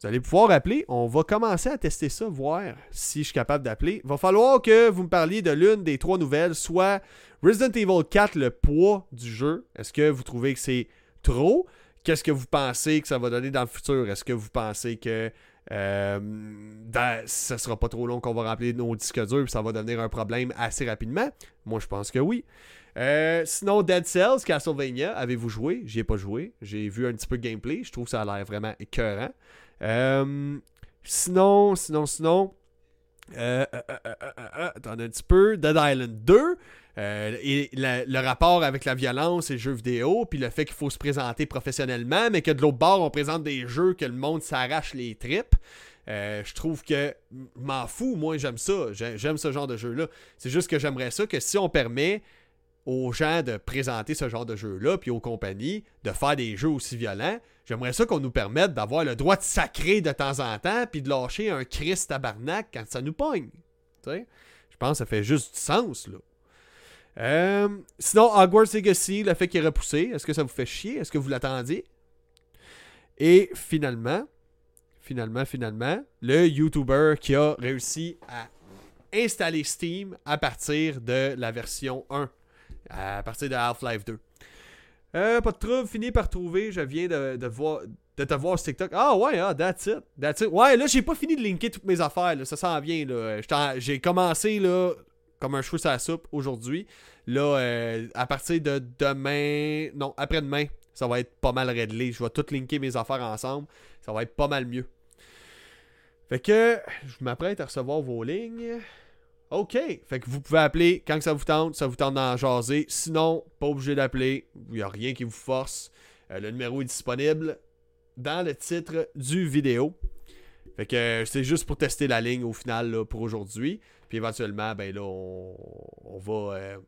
Vous allez pouvoir appeler. On va commencer à tester ça, voir si je suis capable d'appeler. Va falloir que vous me parliez de l'une des trois nouvelles, soit Resident Evil 4, le poids du jeu. Est-ce que vous trouvez que c'est trop? Qu'est-ce que vous pensez que ça va donner dans le futur? Est-ce que vous pensez que euh, ça sera pas trop long qu'on va remplir nos disques durs et ça va devenir un problème assez rapidement? Moi, je pense que oui. Euh, sinon, Dead Cells, Castlevania, avez-vous joué? J'y ai pas joué. J'ai vu un petit peu de gameplay. Je trouve que ça a l'air vraiment écœurant. Euh, sinon, sinon, sinon. Euh, attendez un petit peu. Dead Island 2. et le rapport avec la violence et le jeu vidéo, puis le fait qu'il faut se présenter professionnellement, mais que de l'autre bord, on présente des jeux que le monde s'arrache les tripes. je trouve que m'en fous, moi j'aime ça, j'aime ce genre de jeu-là. C'est juste que j'aimerais ça que si on permet aux gens de présenter ce genre de jeu-là, puis aux compagnies de faire des jeux aussi violents. J'aimerais ça qu'on nous permette d'avoir le droit de sacrer de temps en temps, puis de lâcher un Christ tabarnak quand ça nous pogne. Je pense que ça fait juste du sens, là. Euh, sinon, Hogwarts Legacy, le fait qu'il est repoussé, est-ce que ça vous fait chier? Est-ce que vous l'attendiez? Et finalement, finalement, finalement, le YouTuber qui a réussi à installer Steam à partir de la version 1 à partir de Half-Life 2. Euh, pas de trouble, fini par trouver. Je viens de, voir, de te voir sur TikTok. Ah ouais, ah, that's it. That's it. Ouais, là, j'ai pas fini de linker toutes mes affaires. Ça s'en vient. Là. J'ai commencé là, comme un cheveu sur la soupe aujourd'hui. Là, euh, à partir de demain. Non, après-demain, ça va être pas mal réglé. Je vais tout linker mes affaires ensemble. Ça va être pas mal mieux. Fait que je m'apprête à recevoir vos lignes. OK. Fait que vous pouvez appeler quand ça vous tente, ça vous tente d'en jaser. Sinon, pas obligé d'appeler. Il n'y a rien qui vous force. Euh, le numéro est disponible dans le titre du vidéo. Fait que euh, c'est juste pour tester la ligne au final pour aujourd'hui. Puis éventuellement, ben là, on, va. Euh,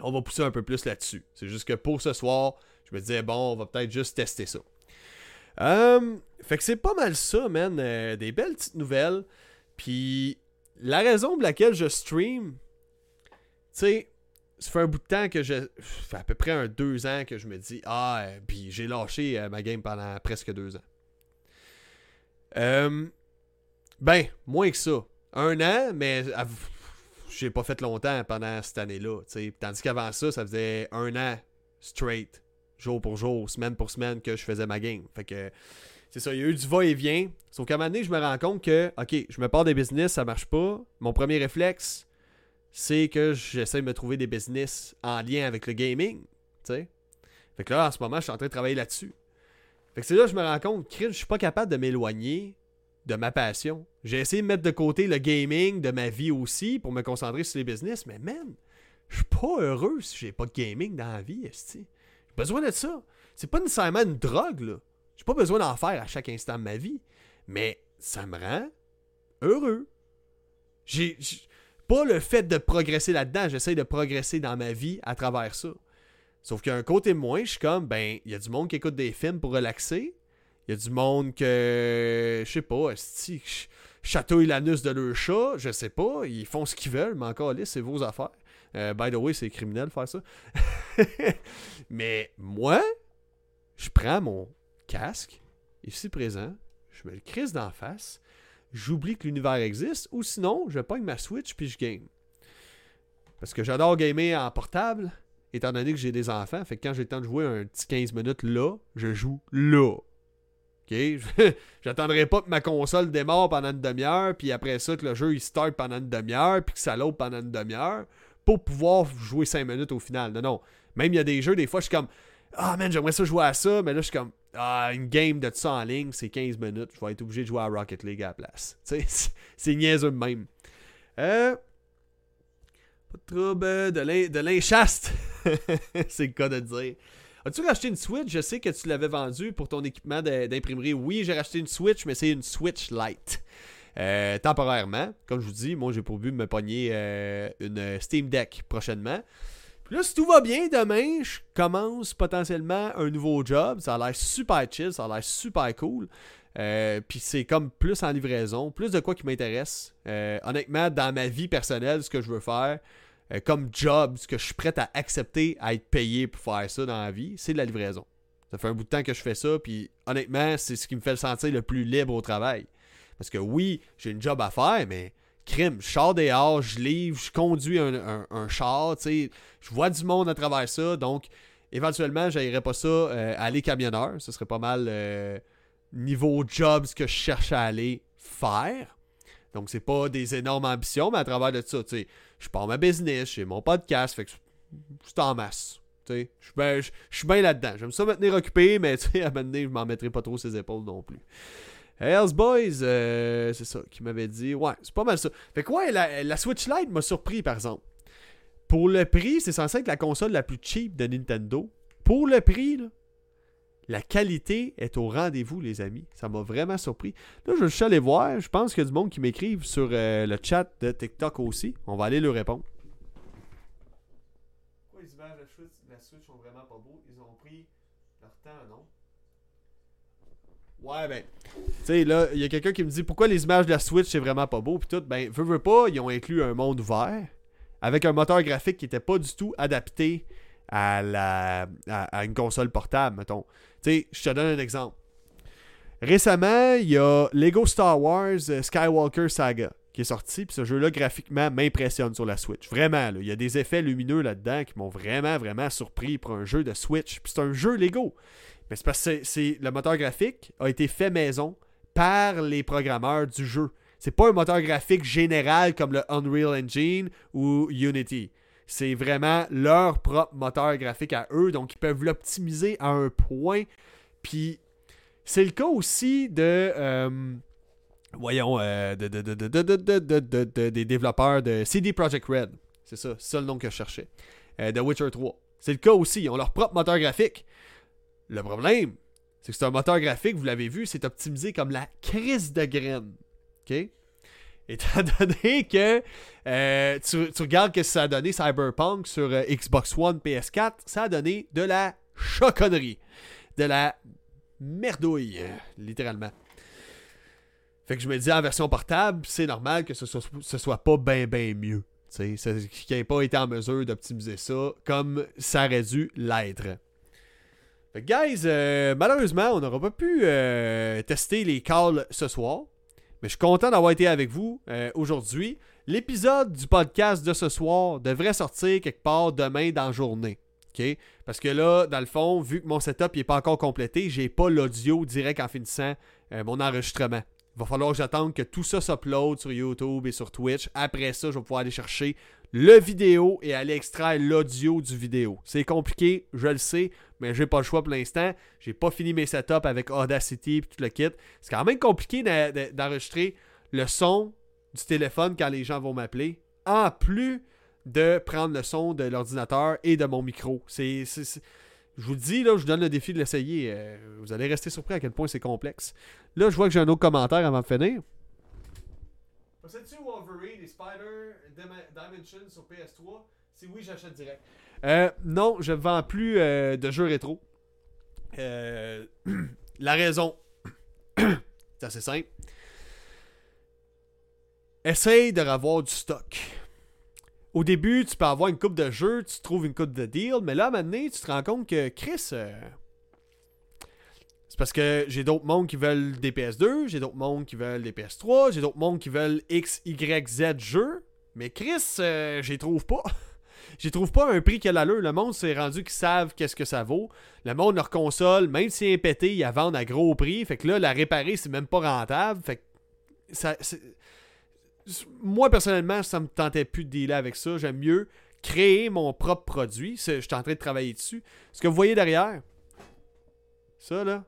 on va pousser un peu plus là-dessus. C'est juste que pour ce soir, je me disais, bon, on va peut-être juste tester ça. fait que c'est pas mal ça, man. des belles petites nouvelles. Puis la raison pour laquelle je stream, tu sais, ça fait un bout de temps que je. Fait à peu près un deux ans que je me dis Ah, puis j'ai lâché euh, ma game pendant presque deux ans. Euh, ben, moins que ça. Un an, mais j'ai pas fait longtemps pendant cette année-là. Tandis qu'avant ça, ça faisait un an straight, jour pour jour, semaine pour semaine que je faisais ma game. Fait que c'est ça, il y a eu du va-et-vient. Sauf qu'à un moment donné, je me rends compte que, OK, je me pars des business, ça marche pas. Mon premier réflexe, c'est que j'essaie de me trouver des business en lien avec le gaming. Fait que là, en ce moment, je suis en train de travailler là-dessus. Fait que c'est là que je me rends compte que je suis pas capable de m'éloigner de ma passion. J'ai essayé de mettre de côté le gaming de ma vie aussi pour me concentrer sur les business, mais man, je suis pas heureux si j'ai pas de gaming dans la vie, J'ai besoin de ça. C'est pas nécessairement une drogue, là. J'ai pas besoin d'en faire à chaque instant de ma vie, mais ça me rend heureux. J'ai pas le fait de progresser là-dedans, j'essaie de progresser dans ma vie à travers ça. Sauf qu'il y a un côté moins, je suis comme, ben, il y a du monde qui écoute des films pour relaxer. Il y a du monde que, je sais pas, si chatouille l'anus de leur chat, je sais pas, ils font ce qu'ils veulent, mais encore là, c'est vos affaires. Euh, by the way, c'est criminel de faire ça. [laughs] mais moi, je prends mon casque, ici présent, je me le crise d'en face, j'oublie que l'univers existe, ou sinon, je pogne ma Switch puis je game. Parce que j'adore gamer en portable, étant donné que j'ai des enfants, fait que quand j'ai le temps de jouer un petit 15 minutes là, je joue là. OK? [laughs] J'attendrai pas que ma console démarre pendant une demi-heure, puis après ça, que le jeu il start pendant une demi-heure, puis que ça load pendant une demi-heure, pour pouvoir jouer 5 minutes au final. Non, non. Même il y a des jeux, des fois, je suis comme Ah, man, j'aimerais ça jouer à ça, mais là, je suis comme, ah, une game de ça en ligne, c'est 15 minutes, je vais être obligé de jouer à Rocket League à la place. [laughs] C'est niaiseux même. Euh. Pas de trouble, de l'inchaste. [laughs] c'est le cas de dire. As-tu racheté une Switch? Je sais que tu l'avais vendue pour ton équipement d'imprimerie. Oui, j'ai racheté une Switch, mais c'est une Switch Lite. Euh, temporairement, comme je vous dis, moi j'ai pour but de me pogner euh, une Steam Deck prochainement. Là, si tout va bien, demain, je commence potentiellement un nouveau job. Ça a l'air super chill, ça a l'air super cool. Euh, puis c'est comme plus en livraison, plus de quoi qui m'intéresse. honnêtement, dans ma vie personnelle, ce que je veux faire, euh, comme job, ce que je suis prêt à accepter à être payé pour faire ça dans la vie, c'est de la livraison. Ça fait un bout de temps que je fais ça, puis honnêtement, c'est ce qui me fait le sentir le plus libre au travail. Parce que oui, j'ai une job à faire, mais crime, je sors dehors, je livre, je conduis un, char, tu sais, je vois du monde à travers ça, donc éventuellement, j'aillerais pas ça euh, aller camionneur. Ce serait pas mal euh, niveau job ce que je cherche à aller faire. Donc, c'est pas des énormes ambitions, mais à travers de ça, tu sais, je pars ma business, j'ai mon podcast, fait que c'est en masse. Je suis bien là-dedans. J'aime ça me tenir occupé, mais à un moment donné, je m'en mettrai pas trop ses épaules non plus. Hells Boys, euh, c'est ça, qui m'avait dit. Ouais, c'est pas mal ça. Fait que ouais, la, Switch Lite m'a surpris, par exemple. Pour le prix, c'est censé être la console la plus cheap de Nintendo. Pour le prix, là, la qualité est au rendez-vous, les amis. Ça m'a vraiment surpris. Là, je suis allé voir. Je pense qu'il y a du monde qui m'écrivent sur euh, le chat de TikTok aussi. On va aller leur répondre. Pourquoi les images de la Switch sont vraiment pas beaux? Ils ont pris leur temps, non? Ouais, ben. Tu sais, là, il y a quelqu'un qui me dit pourquoi les images de la Switch c'est vraiment pas beau. Puis tout, ben, veux, veux pas, ils ont inclus un monde ouvert avec un moteur graphique qui était pas du tout adapté à, la, à une console portable, mettons. Tu sais, je te donne un exemple. Récemment, il y a Lego Star Wars euh, Skywalker Saga qui est sorti, puis ce jeu-là, graphiquement, m'impressionne sur la Switch. Vraiment, il y a des effets lumineux là-dedans qui m'ont vraiment, vraiment surpris pour un jeu de Switch. Puis c'est un jeu Lego. Mais c'est parce que c'est, le moteur graphique a été fait maison par les programmeurs du jeu. C'est pas un moteur graphique général comme le Unreal Engine ou Unity. C'est vraiment leur propre moteur graphique à eux, donc ils peuvent l'optimiser à un point. Puis c'est le cas aussi de. voyons, des développeurs de CD Projekt Red. C'est ça, c'est ça le nom que je cherchais. de Witcher 3. C'est le cas aussi, ils ont leur propre moteur graphique. Le problème, c'est que c'est un moteur graphique, vous l'avez vu, c'est optimisé comme la crise de graines. OK? Étant [laughs] donné que euh, tu, regardes que ça a donné Cyberpunk sur euh, Xbox One, PS4, ça a donné de la choconnerie. De la merdouille, littéralement. Fait que je me dis en version portable, c'est normal que ce soit, soit pas bien bien mieux. Qu'il n'ait pas été en mesure d'optimiser ça comme ça aurait dû l'être. Fait guys, euh, malheureusement, on n'aura pas pu tester les calls ce soir. Mais je suis content d'avoir été avec vous euh, aujourd'hui. L'épisode du podcast de ce soir devrait sortir quelque part demain dans la journée. Parce que là, dans le fond, vu que mon setup n'est pas encore complété, j'ai pas l'audio direct en finissant euh, mon enregistrement. Il va falloir que j'attende que tout ça s'upload sur YouTube et sur Twitch. Après ça, je vais pouvoir aller chercher le vidéo et aller extraire l'audio du vidéo. C'est compliqué, je le sais, mais j'ai pas le choix pour l'instant. J'ai pas fini mes setups avec Audacity et tout le kit. C'est quand même compliqué d'enregistrer le son du téléphone quand les gens vont m'appeler, en plus de prendre le son de l'ordinateur et de mon micro. C'est, je vous dis, là, je vous donne le défi de l'essayer. Euh, vous allez rester surpris à quel point c'est complexe. Là, je vois que j'ai un autre commentaire avant de finir. Possèdes-tu Wolverine et Spider Dimension sur PS3 Si oui, j'achète direct. Euh, non, je ne vends plus euh, de jeux rétro. Euh, [clears throat] la raison, [clears throat] c'est assez simple. Essaye de revoir du stock. Au début, tu peux avoir une coupe de jeux, tu trouves une coupe de deal, mais là, maintenant, tu te rends compte que Chris, c'est parce que j'ai d'autres mondes qui veulent des PS2, j'ai d'autres mondes qui veulent des PS3, j'ai d'autres mondes qui veulent X, Y, Z jeux. Mais Chris, euh, j'y trouve pas. [laughs] j'y trouve pas un prix qui a l'allure. Le monde s'est rendu qu'ils savent qu'est-ce que ça vaut. Le monde, leur console, même si elle est pété, ils la vendent à gros prix. Fait que là, la réparer, c'est même pas rentable. Fait que ça. Moi, personnellement, ça me tentait plus de dealer avec ça. J'aime mieux créer mon propre produit. Je suis en train de travailler dessus. Ce que vous voyez derrière, ça là,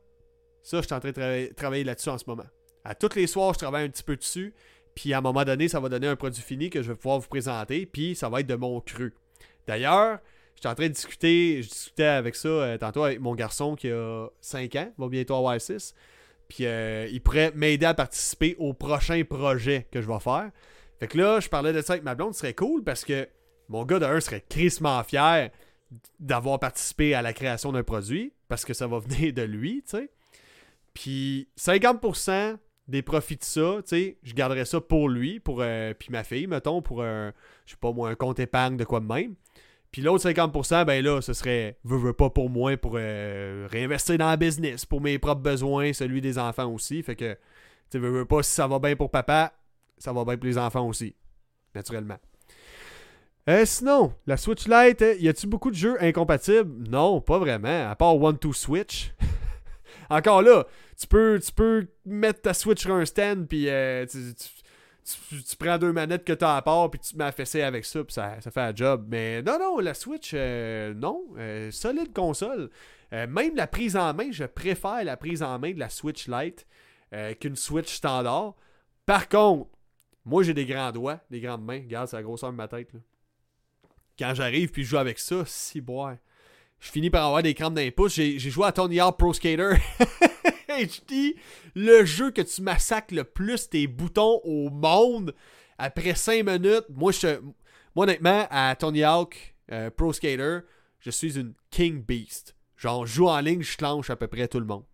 ça, je suis en train de travailler là-dessus en ce moment. À tous les soirs, je travaille un petit peu dessus. Puis à un moment donné, ça va donner un produit fini que je vais pouvoir vous présenter. Puis ça va être de mon cru. D'ailleurs, j'étais en train de discuter, je discutais avec ça euh, tantôt avec mon garçon qui a 5 ans, va bientôt avoir 6. Puis euh, il pourrait m'aider à participer au prochain projet que je vais faire. Fait que là, je parlais de ça avec ma blonde, ce serait cool parce que mon gars de 1 serait crissement fier d'avoir participé à la création d'un produit parce que ça va [laughs] venir de lui, tu sais. Puis 50% des profits de ça, tu sais, je garderais ça pour lui, pour euh, puis ma fille, mettons, pour un, je sais pas moi, un compte épargne de quoi de même. Puis l'autre 50%, ben là, ce serait, veux, veux pas pour moi, pour euh, réinvestir dans le business, pour mes propres besoins, celui des enfants aussi. Fait que, tu veux, veux pas, si ça va bien pour papa, ça va bien pour les enfants aussi, naturellement. Euh, sinon, la Switch Lite, y a-tu beaucoup de jeux incompatibles? Non, pas vraiment, à part One to Switch. [laughs] Encore là, tu peux, tu peux mettre ta Switch sur un stand, puis euh, tu, prends deux manettes que tu as à part, puis tu te mets à avec ça, puis ça, fait un job. Mais non, non, la Switch, euh, non. Euh, solide console. même la prise en main, je préfère la prise en main de la Switch Lite qu'une Switch standard. Par contre, moi j'ai des grands doigts, des grandes mains. Regarde, c'est la grosseur de ma tête. Quand j'arrive puis je joue avec ça, si boire je finis par avoir des crampes pouce. J'ai joué à Tony Hawk Pro Skater [laughs] HD, le jeu que tu massacres le plus tes boutons au monde. Après 5 minutes, moi, moi honnêtement, à Tony Hawk euh, Pro Skater, je suis une King Beast. Genre, je joue en ligne, je clenche à peu près tout le monde.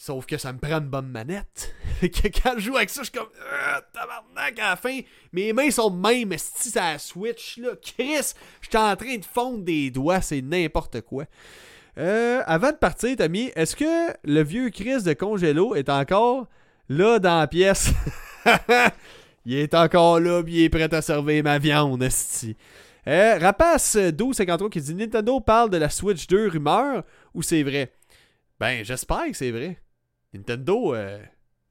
Sauf que ça me prend une bonne manette. [laughs] quand je joue avec ça, je suis comme. Euh, tabarnak à la fin. Mes mains sont même si ça switch là. Chris, je suis en train de fondre des doigts, c'est n'importe quoi. Euh, avant de partir, Tommy, est-ce que le vieux Chris de Congelo est encore là dans la pièce? [laughs] il est encore là, puis il est prêt à servir ma viande, esti. Euh, Rapace 1253 qui dit Nintendo parle de la Switch 2 rumeur ou c'est vrai? Ben, j'espère que c'est vrai. Nintendo, euh,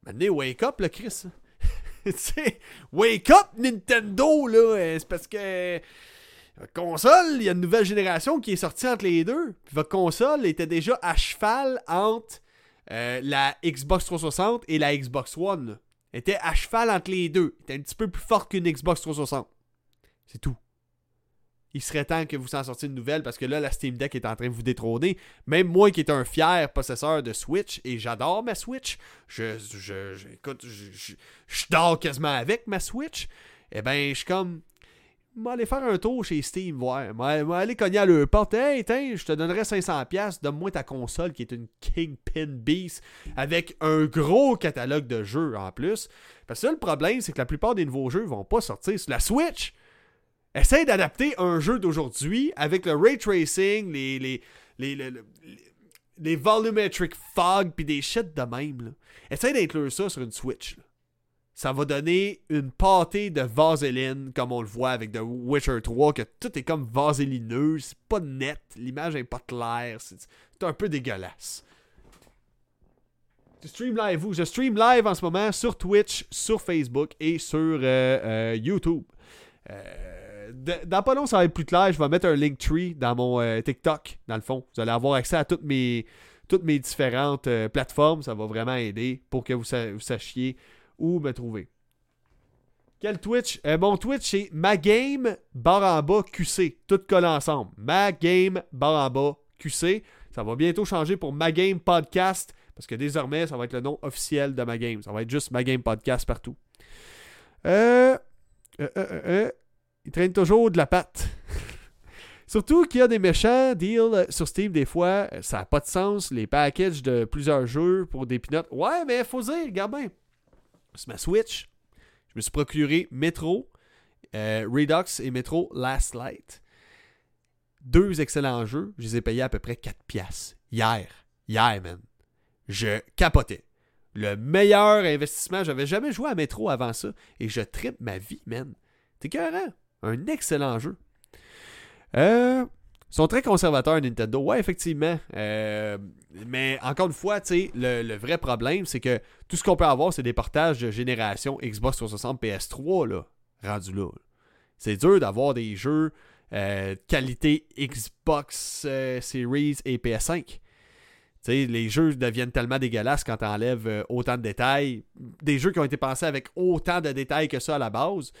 maintenant, wake up, là, Chris. [laughs] wake up, Nintendo, là. Euh, c'est parce que. Votre console, il y a une nouvelle génération qui est sortie entre les deux. Puis votre console était déjà à cheval entre euh, la Xbox 360 et la Xbox One. Elle était à cheval entre les deux. Elle était un petit peu plus forte qu'une Xbox 360. C'est tout il serait temps que vous s'en sortiez une nouvelle parce que là, la Steam Deck est en train de vous détrôner. Même moi qui est un fier possesseur de Switch et j'adore ma Switch, je, je, je écoute, je, je, dors quasiment avec ma Switch. Eh ben, je suis comme, vais aller faire un tour chez Steam, voir. vais aller cogner à leur porte. Hey, tiens, je te donnerai 500$, donne-moi ta console qui est une Kingpin Beast avec un gros catalogue de jeux en plus. Parce que le problème, c'est que la plupart des nouveaux jeux vont pas sortir sur la Switch. Essaye d'adapter un jeu d'aujourd'hui avec le ray tracing, les, les, les, les, volumetric fog, puis des shit de même. Essaye d'inclure ça sur une Switch. Ça va donner une pâtée de vaseline, comme on le voit avec The Witcher 3, que tout est comme vaselineux, c'est pas net, l'image est pas claire, c'est un peu dégueulasse. Je stream live vous, je stream live en ce moment sur Twitch, sur Facebook et sur euh, euh, YouTube. Euh, dans pas long, ça va être plus clair. Je vais mettre un link tree dans mon euh, TikTok, dans le fond. Vous allez avoir accès à toutes mes, toutes mes différentes euh, plateformes. Ça va vraiment aider pour que vous, sachiez où me trouver. Quel Twitch? Euh, Mon Twitch, c'est Magame barre en QC. Tout colle ensemble. Magame barre en QC. Ça va bientôt changer pour Magame Podcast. Parce que désormais, ça va être le nom officiel de Magame. Ça va être juste Magame Podcast partout. Euh. Euh, euh, euh il traîne toujours de la patte. [laughs] Surtout qu'il y a des méchants deals sur Steam des fois, ça n'a pas de sens, les packages de plusieurs jeux pour des pinottes. Ouais, mais faut dire, regarde bien. C'est ma Switch. Je me suis procuré Metro, euh, Redux et Metro Last Light. Deux excellents jeux. Je les ai payés à peu près 4 piastres. Hier. Hier, man. Je capotais. Le meilleur investissement. J'avais jamais joué à Metro avant ça. Et je tripe ma vie, man. T'es cohérent. Un excellent jeu. Euh, ils sont très conservateurs Nintendo. Ouais, effectivement. Euh, mais encore une fois, le, le vrai problème, c'est que tout ce qu'on peut avoir, c'est des portages de génération Xbox 360 PS3, là, rendu là. C'est dur d'avoir des jeux euh, qualité Xbox euh, Series et PS5. les jeux deviennent tellement dégueulasses quand tu enlèves autant de détails. Des jeux qui ont été pensés avec autant de détails que ça à la base.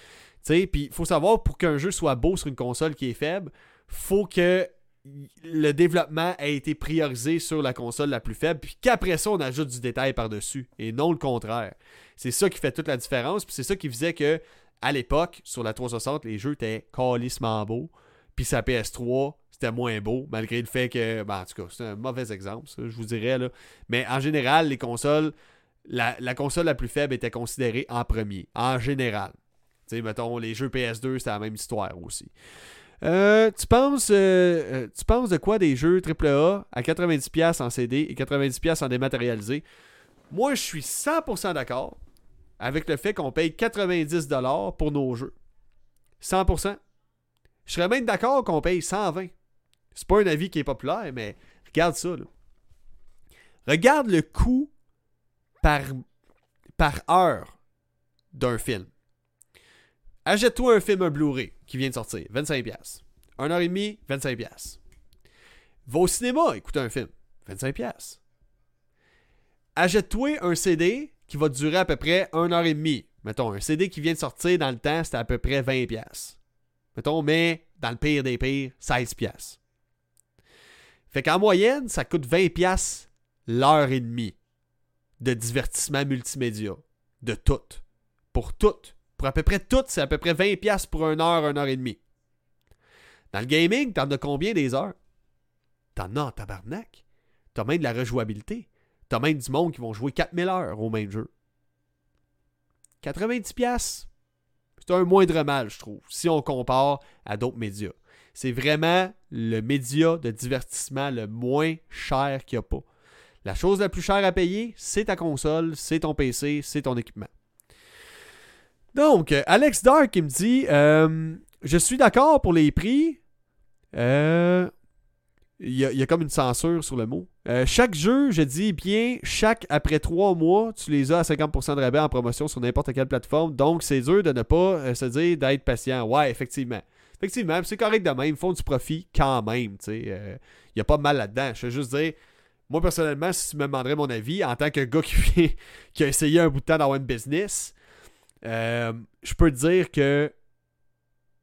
Puis il faut savoir, pour qu'un jeu soit beau sur une console qui est faible, faut que le développement ait été priorisé sur la console la plus faible, puis qu'après ça, on ajoute du détail par-dessus, et non le contraire. C'est ça qui fait toute la différence, puis c'est ça qui faisait que à l'époque, sur la 360, les jeux étaient calissement beaux. Puis sa PS3, c'était moins beau, malgré le fait que. Ben, en tout cas, c'est un mauvais exemple, ça, je vous dirais. Là. Mais en général, les consoles, la, console la plus faible était considérée en premier. En général. Sais, mettons, les jeux PS2, c'était la même histoire aussi. Euh, tu penses euh, euh, tu penses de quoi des jeux AAA à 90$ en CD et 90$ en dématérialisé? Moi, je suis 100% d'accord avec le fait qu'on paye 90$ pour nos jeux. 100%. Je serais même d'accord qu'on paye 120. C'est pas un avis qui est populaire, mais regarde ça. Regarde le coût par, par heure d'un film. Achète-toi un film Blu-ray qui vient de sortir, 25$. 1 heure et demie, 25$. Va au cinéma, écoute un film, 25$. Achète-toi un CD qui va durer à peu près 1 heure et demie. Mettons, un CD qui vient de sortir dans le temps, c'était à peu près 20$. Mettons, mais dans le pire des pires, 16$. Fait qu'en moyenne, ça coûte 20$ l'heure et demie de divertissement multimédia. De tout. Pour tout. Pour à peu près tout, c'est à peu près 20$ pour 1 heure, 1 heure et demie. Dans le gaming, t'en as combien des heures? T'en as en tabarnak. T'as même de la rejouabilité. T'as même du monde qui vont jouer 4000 heures au même jeu. 90$, c'est un moindre mal, je trouve, si on compare à d'autres médias. C'est vraiment le média de divertissement le moins cher qu'il n'y a pas. La chose la plus chère à payer, c'est ta console, c'est ton PC, c'est ton équipement. Donc, Alex Dark, il me dit euh, Je suis d'accord pour les prix. Euh, il y, a, comme une censure sur le mot. Euh, chaque jeu, je dis bien, chaque après trois mois, tu les as à 50% de rabais en promotion sur n'importe quelle plateforme. Donc, c'est dur de ne pas euh, se dire d'être patient. Ouais, effectivement. Effectivement, c'est correct de même. Ils font du profit quand même. Il euh, n'y a pas de mal là-dedans. Je veux juste dire, moi personnellement, si tu me demanderais mon avis, en tant que gars qui, [laughs] qui a essayé un bout de temps dans une business, je peux te dire que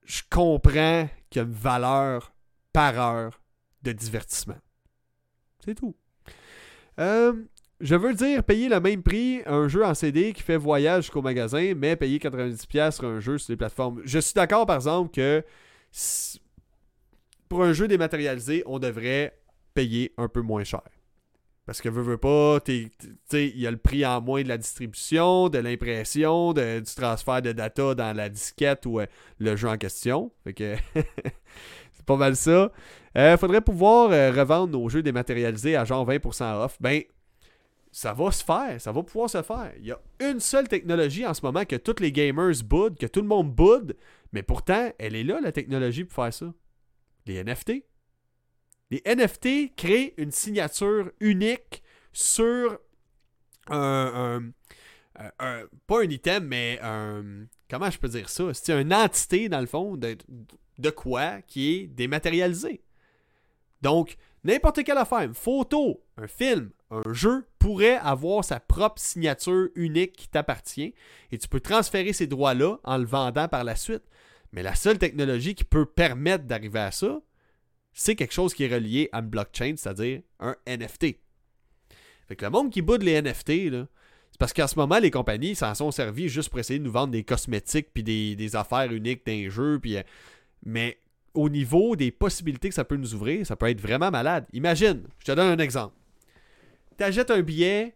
je comprends qu'il y a une valeur par heure de divertissement. C'est tout. Euh, je veux dire, payer le même prix un jeu en CD qui fait voyage jusqu'au magasin, mais payer 90$ sur un jeu sur les plateformes. Je suis d'accord, par exemple, que pour un jeu dématérialisé, on devrait payer un peu moins cher. Parce que veux, veux pas, il y a le prix en moins de la distribution, de l'impression, du transfert de data dans la disquette ou euh, le jeu en question. Fait que [laughs] c'est pas mal ça. Euh, faudrait pouvoir euh, revendre nos jeux dématérialisés à genre 20% off. Ben, ça va se faire, ça va pouvoir se faire. Il y a une seule technologie en ce moment que tous les gamers boudent, que tout le monde boude, mais pourtant, elle est là, la technologie, pour faire ça. Les NFT. Les NFT créent une signature unique sur un, pas un item, mais un. Comment je peux dire ça? C'est une entité, dans le fond, de, de quoi qui est dématérialisé. Donc, n'importe quelle affaire, une photo, un film, un jeu pourrait avoir sa propre signature unique qui t'appartient et tu peux transférer ces droits-là en le vendant par la suite. Mais la seule technologie qui peut permettre d'arriver à ça, c'est quelque chose qui est relié à une blockchain, c'est-à-dire un NFT. Fait que le monde qui boude les NFT, c'est parce qu'en ce moment, les compagnies s'en sont servies juste pour essayer de nous vendre des cosmétiques puis des, affaires uniques d'un jeu. Euh, mais au niveau des possibilités que ça peut nous ouvrir, ça peut être vraiment malade. Imagine, je te donne un exemple. Tu achètes un billet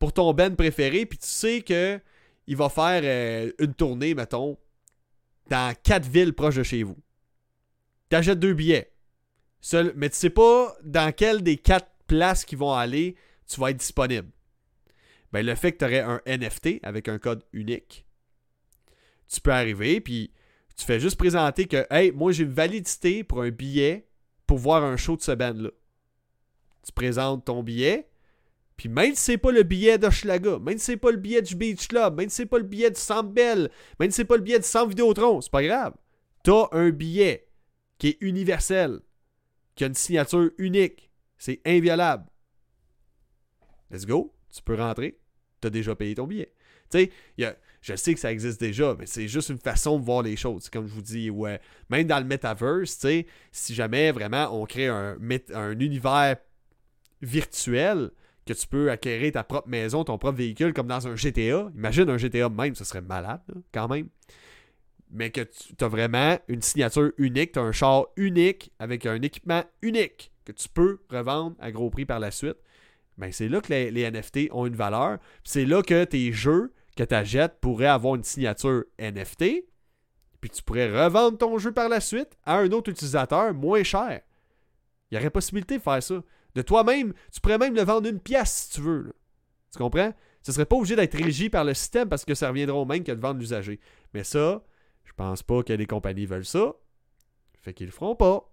pour ton band préféré, puis tu sais que il va faire euh, une tournée, mettons, dans quatre villes proches de chez vous. Tu achètes deux billets. Mais tu sais pas dans quelle des quatre places qui vont aller tu vas être disponible. Ben, le fait que tu aurais un NFT avec un code unique, tu peux arriver, puis tu fais juste présenter que, hey, moi j'ai une validité pour un billet pour voir un show de ce band-là. Tu présentes ton billet, puis même si c'est pas le billet d'Hochelaga, même si c'est pas le billet du Beach Club, même si c'est pas le billet du Bell, même si c'est pas le billet du Centre Vidéotron, c'est pas grave. T'as un billet qui est universel, qui a une signature unique. C'est inviolable. Let's go. Tu peux rentrer. T'as déjà payé ton billet. Tu sais, je sais que ça existe déjà, mais c'est juste une façon de voir les choses. Comme je vous dis, ouais, même dans le metaverse, tu si jamais vraiment on crée un, un univers virtuel, que tu peux acquérir ta propre maison, ton propre véhicule, comme dans un GTA. Imagine un GTA même, ce serait malade, quand même. Mais que tu as vraiment une signature unique, tu as un char unique avec un équipement unique que tu peux revendre à gros prix par la suite. Ben, c'est là que les, NFT ont une valeur. C'est là que tes jeux que tu achètes pourraient avoir une signature NFT. Puis tu pourrais revendre ton jeu par la suite à un autre utilisateur moins cher. Il y aurait possibilité de faire ça. De toi-même, tu pourrais même le vendre une pièce si tu veux. Tu comprends? Ce serait pas obligé d'être régi par le système parce que ça reviendra au même que de vendre l'usager. Mais ça, je pense pas que les compagnies veulent ça. Fait qu'ils le feront pas.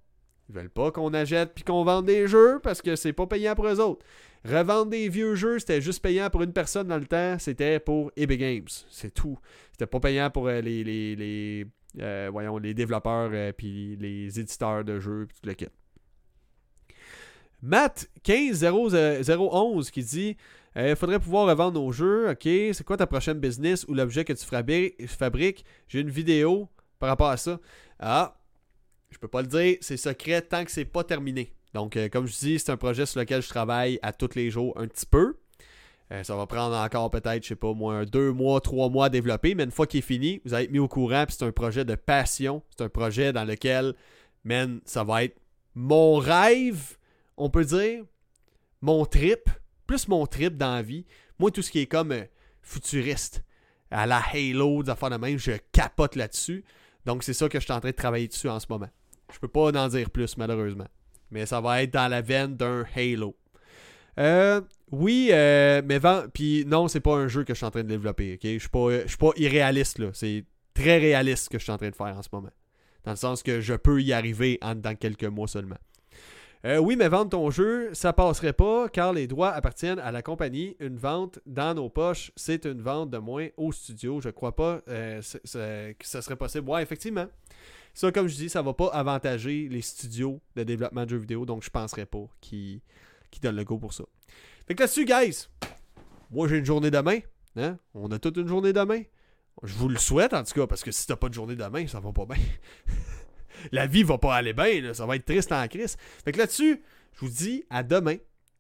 Ils veulent pas qu'on achète puis qu'on vende des jeux parce que c'est pas payant pour eux autres. Revendre des vieux jeux, c'était juste payant pour une personne dans le temps, c'était pour Epic Games. C'est tout. C'était pas payant pour euh, les, les, euh, voyons, les développeurs euh, puis les éditeurs de jeux puis tout le kit. Matt 15011 qui dit il euh, faudrait pouvoir revendre nos jeux. Ok, c'est quoi ta prochaine business ou l'objet que tu fabriques? J'ai une vidéo par rapport à ça. Ah, je peux pas le dire, c'est secret tant que c'est pas terminé. Donc, euh, comme je dis, c'est un projet sur lequel je travaille à tous les jours un petit peu. Euh, ça va prendre encore peut-être, je sais pas moi, deux mois, trois mois à développer, mais une fois qu'il est fini, vous allez être mis au courant. Puis c'est un projet de passion. C'est un projet dans lequel, man, ça va être mon rêve on peut dire, mon trip, plus mon trip dans la vie. Moi, tout ce qui est comme euh, futuriste, à la Halo, des affaires de même, je capote là-dessus. Donc, c'est ça que je suis en train de travailler dessus en ce moment. Je peux pas en dire plus, malheureusement. Mais ça va être dans la veine d'un Halo. Euh, oui, euh, mais puis non, c'est pas un jeu que je suis en train de développer. Je suis pas, suis pas irréaliste. C'est très réaliste ce que je suis en train de faire en ce moment. Dans le sens que je peux y arriver dans quelques mois seulement. Euh, oui, mais vendre ton jeu, ça passerait pas car les droits appartiennent à la compagnie. Une vente dans nos poches, c'est une vente de moins au studio. Je crois pas euh, que ça serait possible. Ouais, effectivement. Ça, comme je dis, ça va pas avantager les studios de développement de jeux vidéo, donc je penserais pas qu'ils donnent le go pour ça. Fait que là-dessus, guys, moi j'ai une journée demain. Hein? On a toute une journée demain. Je vous le souhaite en tout cas, parce que si t'as pas de journée demain, ça va pas bien. [laughs] la vie va pas aller bien, ça va être triste en crise. Fait que là-dessus, je vous dis à demain.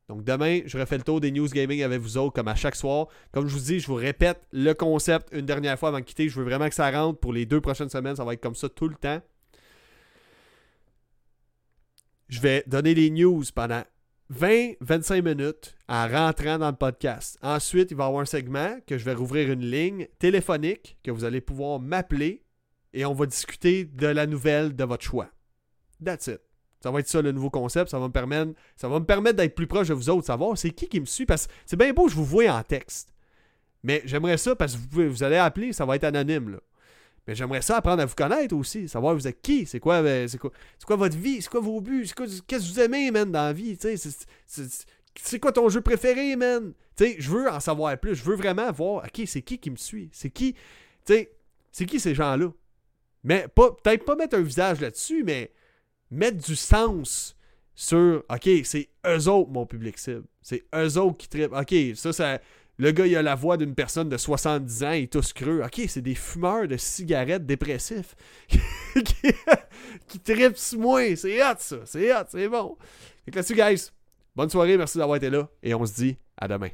Donc demain, je refais le tour des news gaming avec vous autres, comme à chaque soir. Comme je vous dis, je vous répète le concept une dernière fois avant de quitter. Je veux vraiment que ça rentre pour les deux prochaines semaines. Ça va être comme ça tout le temps. Je vais donner les news pendant 20-25 minutes en rentrant dans le podcast. Ensuite, il va y avoir un segment que je vais rouvrir une ligne téléphonique que vous allez pouvoir m'appeler et on va discuter de la nouvelle de votre choix. That's it. Ça va être ça le nouveau concept. Ça va me permettre, ça va me permettre d'être plus proche de vous autres, savoir c'est qui qui me suit. Parce que c'est bien beau, je vous vois en texte. Mais j'aimerais ça parce que vous, vous allez appeler, ça va être anonyme. Là. Mais j'aimerais ça apprendre à vous connaître aussi, savoir vous êtes qui, c'est quoi, ben, c'est quoi, quoi, votre vie, c'est quoi vos buts, qu'est-ce que vous aimez, man, dans la vie, c'est quoi ton jeu préféré, man? je veux en savoir plus, je veux vraiment voir, ok, c'est qui qui me suit, c'est qui, c'est qui ces gens-là? Mais peut-être pas mettre un visage là-dessus, mais mettre du sens sur OK, c'est eux autres mon public cible. C'est eux autres qui trippent. OK, ça, ça. Le gars, il a la voix d'une personne de 70 ans, il est tous creux. OK, c'est des fumeurs de cigarettes dépressifs [laughs] qui, qui trippent moins. C'est hot, ça. C'est hot, c'est bon. Fait que là-dessus, guys, bonne soirée, merci d'avoir été là et on se dit à demain.